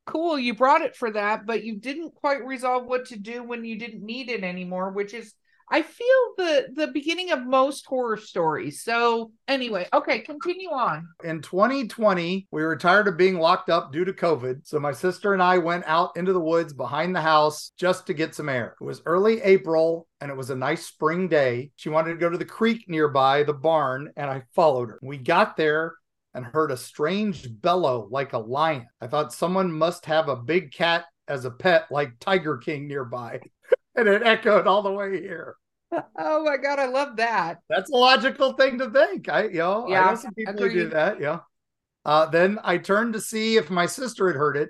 C: Cool, you brought it for that, but you didn't quite resolve what to do when you didn't need it anymore, which is I feel the the beginning of most horror stories. So anyway, okay, continue on.
A: in 2020, we were tired of being locked up due to COVID. So my sister and I went out into the woods behind the house just to get some air. It was early April and it was a nice spring day. She wanted to go to the creek nearby the barn and I followed her. We got there and heard a strange bellow like a lion. I thought someone must have a big cat as a pet like Tiger King nearby. and it echoed all the way here.
C: Oh my god, I love that.
A: That's a logical thing to think. I, you know, I
C: Yeah,
A: know some people do that. Yeah. Uh, then I turned to see if my sister had heard it.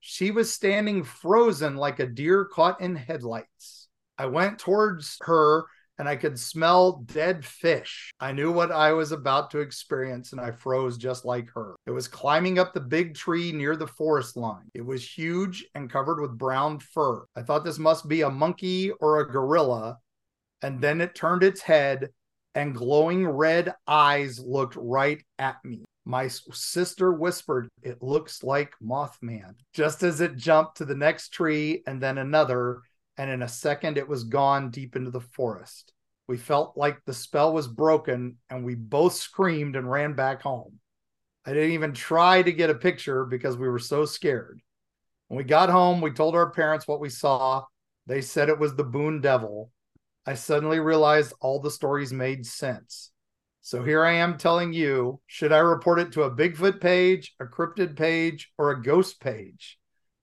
A: She was standing frozen like a deer caught in headlights. I went towards her and I could smell dead fish. I knew what I was about to experience and I froze just like her. It was climbing up the big tree near the forest line. It was huge and covered with brown fur. I thought this must be a monkey or a gorilla. And then it turned its head and glowing red eyes looked right at me. My sister whispered, It looks like Mothman. Just as it jumped to the next tree and then another, and in a second it was gone deep into the forest. We felt like the spell was broken and we both screamed and ran back home. I didn't even try to get a picture because we were so scared. When we got home, we told our parents what we saw. They said it was the Boone Devil. I suddenly realized all the stories made sense. So here I am telling you should I report it to a Bigfoot page, a cryptid page, or a ghost page?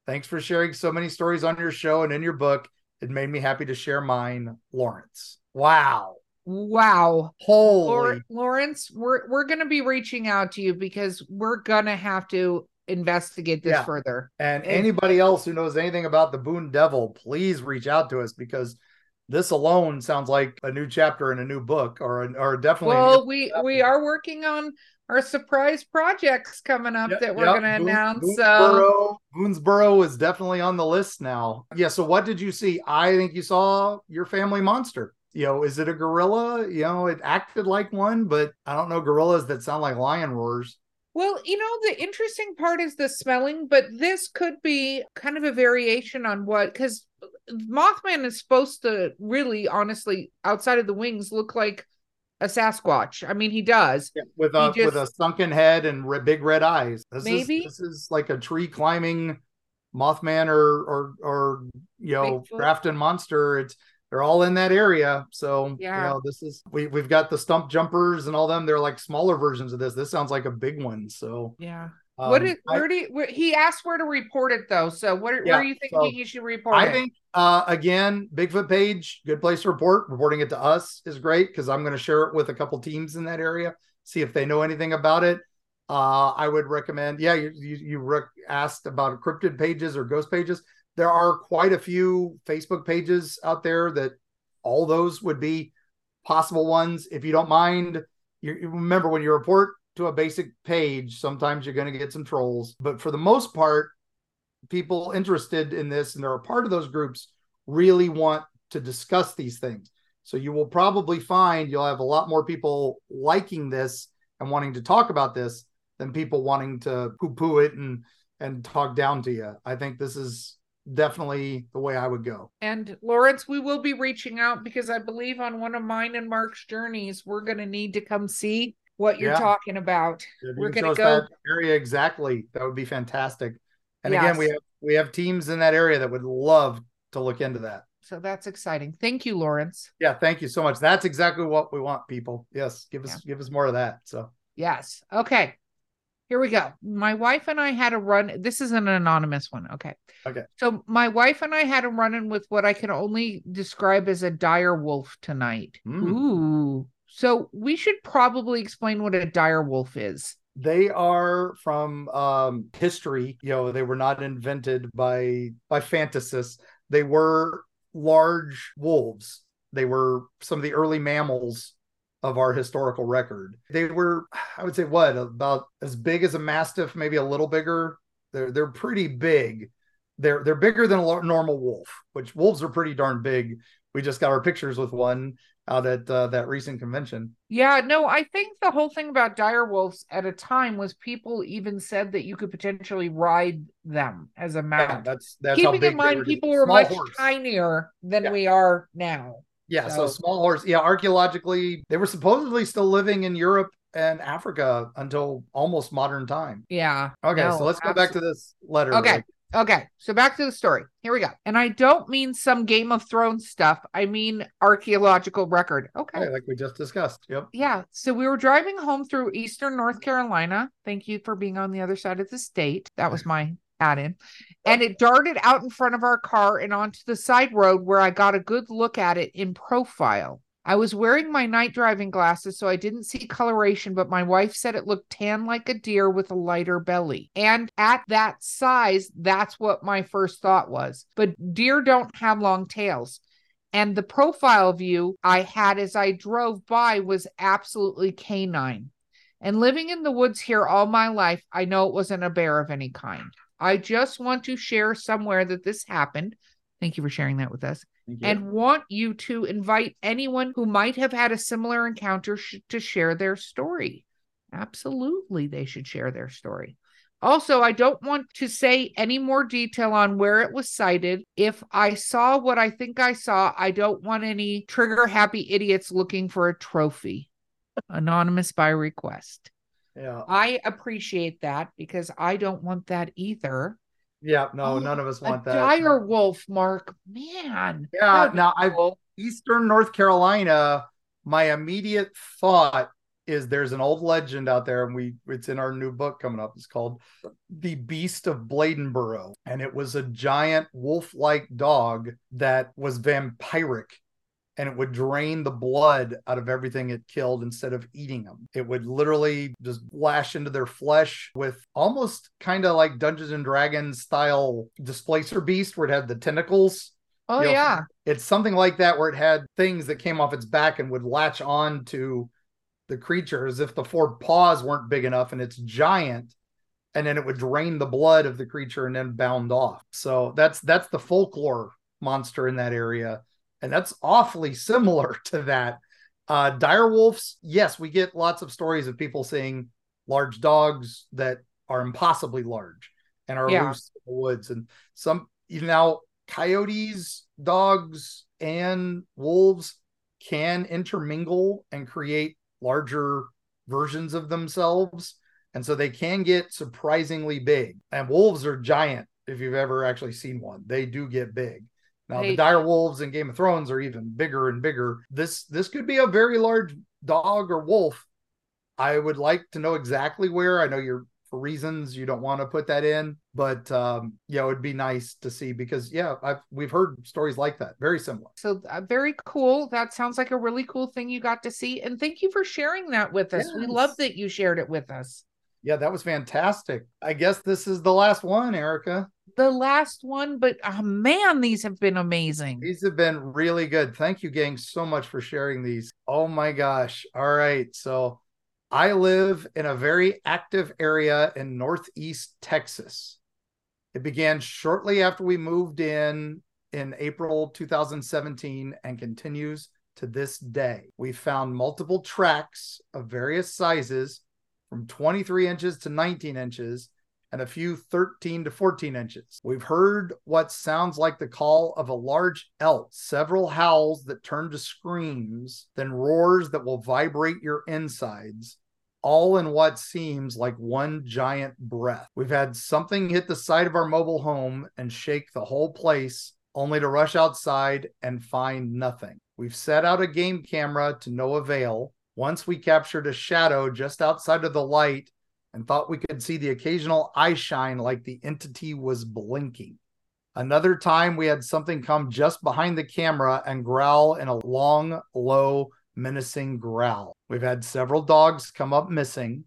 A: Thanks for sharing so many stories on your show and in your book. It made me happy to share mine, Lawrence. Wow.
C: Wow.
A: Holy.
C: Lawrence, we're we're gonna be reaching out to you because we're gonna have to investigate this
A: Yeah.
C: further.
A: And
C: It-
A: anybody else who knows anything about the Boone Devil, please reach out to us because this alone sounds like a new chapter in a new book or, or definitely.
C: Well, we we are working on our surprise projects coming up
A: Yep,
C: that we're
A: yep.
C: gonna
A: Boon-
C: announce. Uh, so
A: Boonesboro, Boonesboro is definitely on the list now. Yeah. So what did you see? I think you saw your family monster. You know, is it a gorilla? You know, it acted like one, but I don't know gorillas that sound like lion roars.
C: Well, you know, the interesting part is the smelling, but this could be kind of a variation on what because Mothman is supposed to really, honestly, outside of the wings, look like a Sasquatch. I mean, he does.
A: with a
C: He
A: with a sunken head and re- big red eyes. This
C: Maybe.
A: is this is like a tree climbing Mothman or or or you know
C: Bigfoot.
A: Grafton monster. It's they're all in that area. So
C: Yeah.
A: you know this is we we've got the stump jumpers and all them. They're like smaller versions of this. This sounds like a big one. So
C: Yeah.
A: Um,
C: what is
A: I-
C: where do you, where, he asked where to report it though? So what where
A: Yeah,
C: are you thinking
A: so
C: you should report
A: I
C: it?
A: think uh again, Bigfoot page, good place to report. Reporting it to us is great because I'm going to share it with a couple teams in that area, see if they know anything about it. Uh, I would recommend. Yeah, you you, you rec- asked about cryptid pages or ghost pages. There are quite a few Facebook pages out there that all those would be possible ones. If you don't mind, you, you remember when you report to a basic page, sometimes you're going to get some trolls, but for the most part, people interested in this and they're a part of those groups really want to discuss these things. So you will probably find you'll have a lot more people liking this and wanting to talk about this than people wanting to poo-poo it and and talk down to you. I think this is definitely the way I would go.
C: And Lawrence, we will be reaching out because I believe on one of mine and Mark's journeys, we're going to need to come see what you're
A: Yeah.
C: talking about.
A: If
C: We're
A: show us
C: go-
A: that area exactly. That would be fantastic. And again, we have we have teams in that area that would love to look into that.
C: So that's exciting. Thank you, Lawrence.
A: Yeah, thank you so much. That's exactly what we want, people. Yes, give us give us more of that. So
C: Yes. Okay. Here we go. My wife and I had a run. This is an anonymous one. Okay.
A: Okay.
C: So my wife and I had a run in with what I can only describe as a dire wolf tonight.
A: Hmm.
C: Ooh. So we should probably explain what a dire wolf is.
A: they are from um history, you know, they were not invented by by fantasists. They were large wolves. They were some of the early mammals of our historical record. They were, I would say, what about as big as a mastiff, maybe a little bigger. They're they're pretty big. They're they're bigger than a normal wolf, which wolves are pretty darn big. We just got our pictures with one out at uh, that recent convention.
C: Yeah, no, I think the whole thing about dire wolves at a time was people even said that you could potentially ride them as a mount.
A: Yeah, that's that's
C: Keeping
A: how big
C: in mind,
A: were.
C: people were much
A: horse.
C: tinier than
A: Yeah.
C: we are now.
A: Yeah, so,
C: So-
A: small horse. Yeah, archaeologically, they were supposedly still living in Europe and Africa until almost modern time.
C: Yeah.
A: Okay,
C: No,
A: so let's go back to this letter.
C: Okay. Okay, so back to the story. Here we go. And I don't mean some Game of Thrones stuff. I mean archaeological record. Okay.
A: Like we just discussed. Yep.
C: Yeah. So we were driving home through Eastern North Carolina. Thank you for being on the other side of the state. That was my add in. And it darted out in front of our car and onto the side road where I got a good look at it in profile. I was wearing my night driving glasses, so I didn't see coloration, but my wife said it looked tan like a deer with a lighter belly. And at that size, that's what my first thought was. But deer don't have long tails. And the profile view I had as I drove by was absolutely canine. And living in the woods here all my life, I know it wasn't a bear of any kind. I just want to share somewhere that this happened. Thank you for sharing that with us. And want you to invite anyone who might have had a similar encounter sh- to share their story. Absolutely, they should share their story. Also, I don't want to say any more detail on where it was cited. If I saw what I think I saw, I don't want any trigger happy idiots looking for a trophy. Anonymous by request.
A: yeah.
C: I appreciate that because I don't want that either.
A: Yeah. No,
C: Oh,
A: none of us want that.
C: dire wolf, Mark. Man.
A: Yeah. Now I
C: cool.
A: Eastern North Carolina, my immediate thought is there's an old legend out there, and we it's in our new book coming up. It's called The Beast of Bladenboro. And it was a giant wolf-like dog that was vampiric. And it would drain the blood out of everything it killed instead of eating them. It would literally just lash into their flesh with almost kind of like Dungeons and Dragons style displacer beast, where it had the tentacles
C: Oh,
A: you know,
C: yeah.
A: it's something like that where it had things that came off its back and would latch on to the creature as if the four paws weren't big enough and it's giant and then it would drain the blood of the creature and then bound off so that's that's the folklore monster in that area and that's awfully similar to that. Uh dire wolves yes we get lots of stories of people seeing large dogs that are impossibly large and are
C: Yeah.
A: loose in the woods. And some you now coyotes dogs and wolves can intermingle and create larger versions of themselves. And so they can get surprisingly big. And wolves are giant if you've ever actually seen one. They do get big now
C: Hey.
A: the dire wolves in game of thrones are even bigger and bigger this this could be a very large dog or wolf i would like to know exactly where i know you're for reasons you don't want to put that in but um yeah it would be nice to see because yeah i've we've heard stories like that very similar
C: So uh, very cool. That sounds like a really cool thing you got to see. And thank you for sharing that with us. We love that you shared it with us.
A: Yeah that was fantastic i guess this is the last one Erika
C: The last one, but oh, man, these have been amazing.
A: These have been really good. Thank you, gang, so much for sharing these. Oh my gosh. All right. So I live in a very active area in Northeast Texas. It began shortly after we moved in in April 2017 and continues to this day. We found multiple tracks of various sizes from 23 inches to 19 inches and a few 13 to 14 inches. We've heard what sounds like the call of a large elk, several howls that turn to screams, then roars that will vibrate your insides, all in what seems like one giant breath. We've had something hit the side of our mobile home and shake the whole place, only to rush outside and find nothing. We've set out a game camera to no avail. Once we captured a shadow just outside of the light and thought we could see the occasional eye shine like the entity was blinking. Another time, we had something come just behind the camera and growl in a long, low, menacing growl. We've had several dogs come up missing.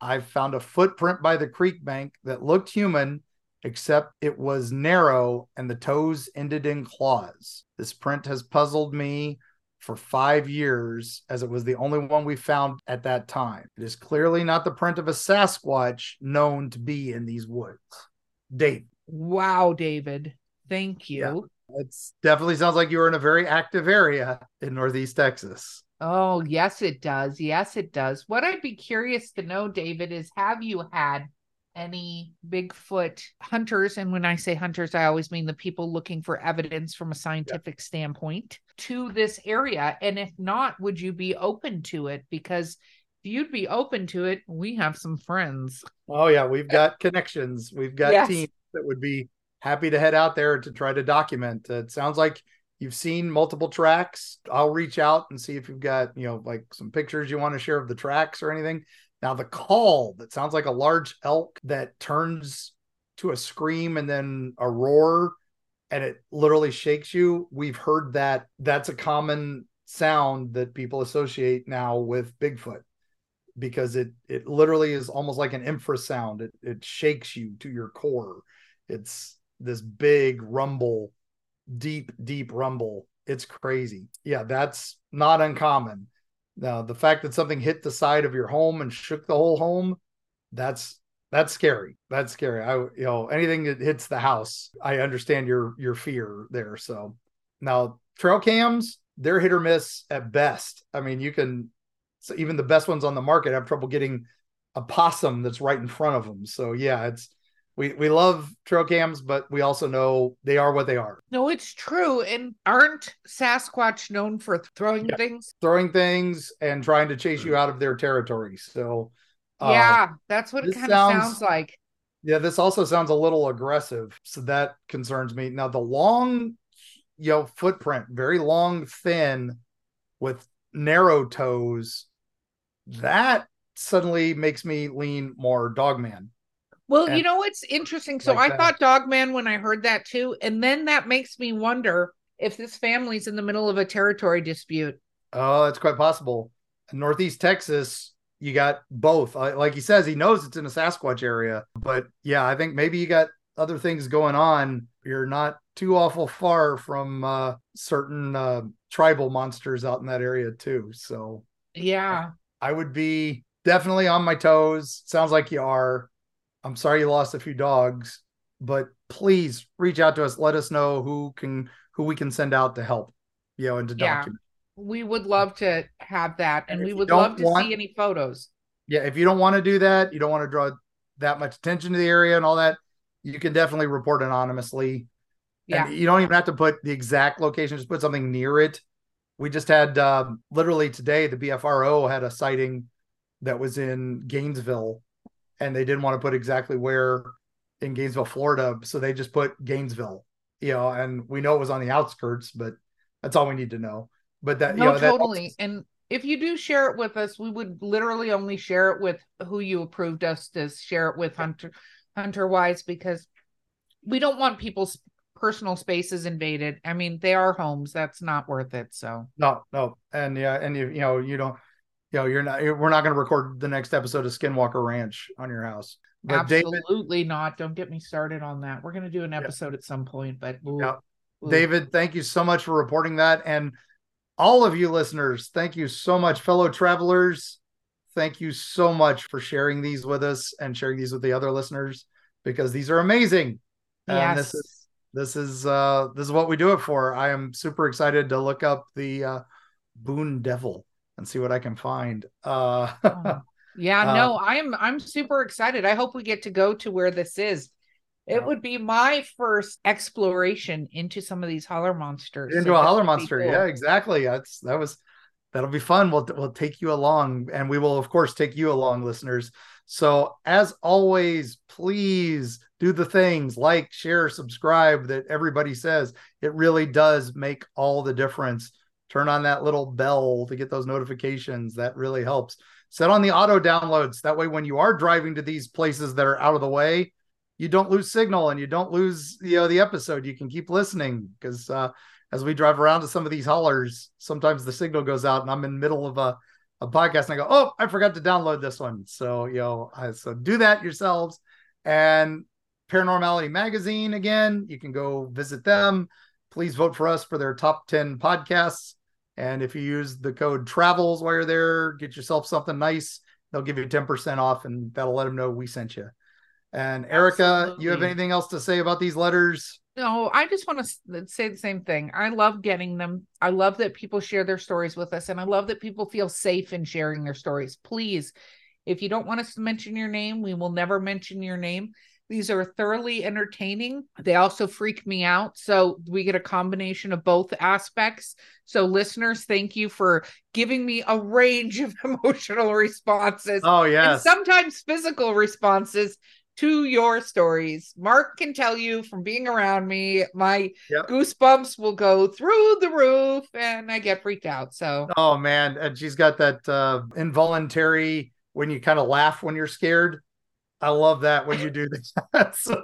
A: I found a footprint by the creek bank that looked human except it was narrow and the toes ended in claws. This print has puzzled me for five years, as it was the only one we found at that time. It is clearly not the print of a Sasquatch known to be in these woods. Dave.
C: Wow, David. Thank you.
A: Yeah, it definitely sounds like you were in a very active area in Northeast Texas.
C: Oh, yes, it does. Yes, it does. What I'd be curious to know, David, is have you had any Bigfoot hunters, and when I say hunters, I always mean the people looking for evidence from a scientific yeah. standpoint to this area. And if not, would you be open to it? Because if you'd be open to it, we have some friends.
A: Oh, yeah, we've got connections. We've got yes. teams that would be happy to head out there to try to document. It sounds like you've seen multiple tracks. I'll reach out and see if you've got, you know, like some pictures you want to share of the tracks or anything. Now, the call that sounds like a large elk that turns to a scream and then a roar and it literally shakes you. We've heard that that's a common sound that people associate now with Bigfoot because it it literally is almost like an infrasound. It it shakes you to your core. It's this big rumble, deep, deep rumble. It's crazy. Yeah, that's not uncommon. Now, the fact that something hit the side of your home and shook the whole home, that's that's scary. That's scary. I you know, anything that hits the house, I understand your your fear there. So now trail cams, they're hit or miss at best. I mean, you can so even the best ones on the market have trouble getting a possum that's right in front of them. So yeah, it's we we love trocams, but we also know they are what they are.
C: No, it's true. And aren't Sasquatch known for throwing yeah. things?
A: Throwing things and trying to chase you out of their territory. So
C: uh, yeah, that's what it kind of sounds like.
A: Yeah, this also sounds a little aggressive. So that concerns me. Now the long, you know, footprint, very long, thin, with narrow toes, that suddenly makes me lean more dogman
C: well, and you know what's interesting? So like I that. thought Dogman when I heard that too. And then that makes me wonder if this family's in the middle of a territory dispute.
A: Oh, that's quite possible. In Northeast Texas, you got both. Like he says, he knows it's in a Sasquatch area. But yeah, I think maybe you got other things going on. You're not too awful far from uh, certain uh, tribal monsters out in that area too. So
C: yeah,
A: I would be definitely on my toes. Sounds like you are. I'm sorry you lost a few dogs, but please reach out to us. Let us know who can who we can send out to help, you know, and to yeah, document.
C: We would love to have that, and, and we would love to want, see any photos.
A: Yeah, if you don't want to do that, you don't want to draw that much attention to the area and all that, you can definitely report anonymously. Yeah, and you don't even have to put the exact location; just put something near it. We just had um, literally today the BFRO had a sighting that was in Gainesville and they didn't want to put exactly where in Gainesville, Florida, so they just put Gainesville. You know, and we know it was on the outskirts, but that's all we need to know. But that,
C: no,
A: you know,
C: totally. That and if you do share it with us, we would literally only share it with who you approved us to share it with Hunter Hunter Wise because we don't want people's personal spaces invaded. I mean, they are homes. That's not worth it. So
A: no, no, and yeah, and you you know you don't you know, you're not, we're not going to record the next episode of Skinwalker Ranch on your house.
C: But Absolutely David, not. Don't get me started on that. We're going to do an episode yeah. at some point, but ooh,
A: yeah. Ooh. David, thank you so much for reporting that. And all of you listeners, thank you so much, fellow travelers. Thank you so much for sharing these with us and sharing these with the other listeners because these are amazing. Yes. And this is this is uh this is what we do it for. I am super excited to look up the uh Boone Devil and see what I can find. Uh,
C: yeah, uh, no, I'm I'm super excited. I hope we get to go to where this is. It yeah. would be my first exploration into some of these holler monsters.
A: Into so a holler monster, cool. yeah, exactly. That's that was that'll be fun. We'll we'll take you along, and we will of course take you along, listeners. So as always, please do the things like share, subscribe that everybody says. It really does make all the difference turn on that little bell to get those notifications. That really helps. Set on the auto downloads. That way, when you are driving to these places that are out of the way, you don't lose signal and you don't lose you know the episode. You can keep listening because uh, as we drive around to some of these hollers, sometimes the signal goes out and I'm in the middle of a, a podcast and I go, oh, I forgot to download this one. So you know, I, so do that yourselves. And Paranormality Magazine again. You can go visit them. Please vote for us for their top 10 podcasts. And if you use the code TRAVELS while you're there, get yourself something nice. They'll give you 10% off and that'll let them know we sent you. And Erika,
C: Absolutely.
A: you have anything else to say about these letters?
C: No, I just want to say the same thing. I love getting them. I love that people share their stories with us, and I love that people feel safe in sharing their stories. Please, if you don't want us to mention your name, we will never mention your name. These are thoroughly entertaining. They also freak me out. So we get a combination of both aspects. So, listeners, thank you for giving me a range of emotional responses
A: Oh,
C: and sometimes physical responses to your stories. Mark can tell you from being around me, my
A: Yep.
C: goosebumps will go through the roof and I get freaked out. So,
A: Oh man, and she's got that uh involuntary when you kind of laugh when you're scared. I love that when you do that. so,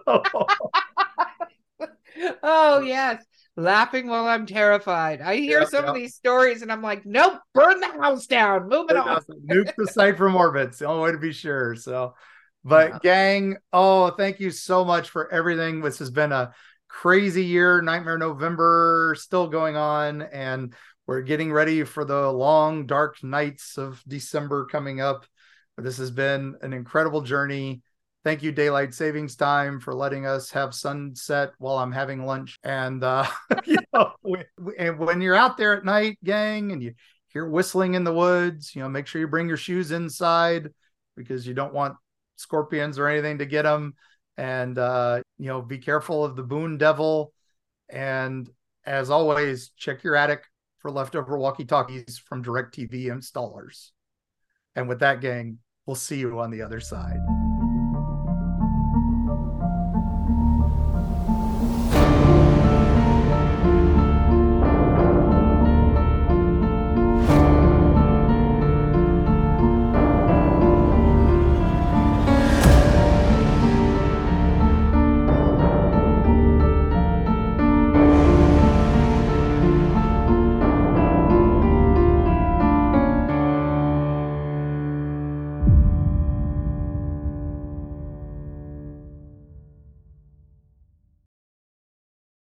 C: oh, yes, laughing while I'm terrified. I hear
A: Yep,
C: some of these stories and I'm like, nope, burn the house down, move it on.
A: nuke the site from orbit. It's the only way to be sure. So, but
C: Yeah.
A: gang, oh, thank you so much for everything. This has been a crazy year. Nightmare November still going on, and we're getting ready for the long, dark nights of December coming up. This has been an incredible journey. Thank you, Daylight Savings Time, for letting us have sunset while I'm having lunch. And uh, you know, when you're out there at night, gang, and you hear whistling in the woods, you know, make sure you bring your shoes inside because you don't want scorpions or anything to get them. And uh, you know, be careful of the Boone Devil. And as always, check your attic for leftover walkie-talkies from DirecTV installers. And with that, gang, we'll see you on the other side.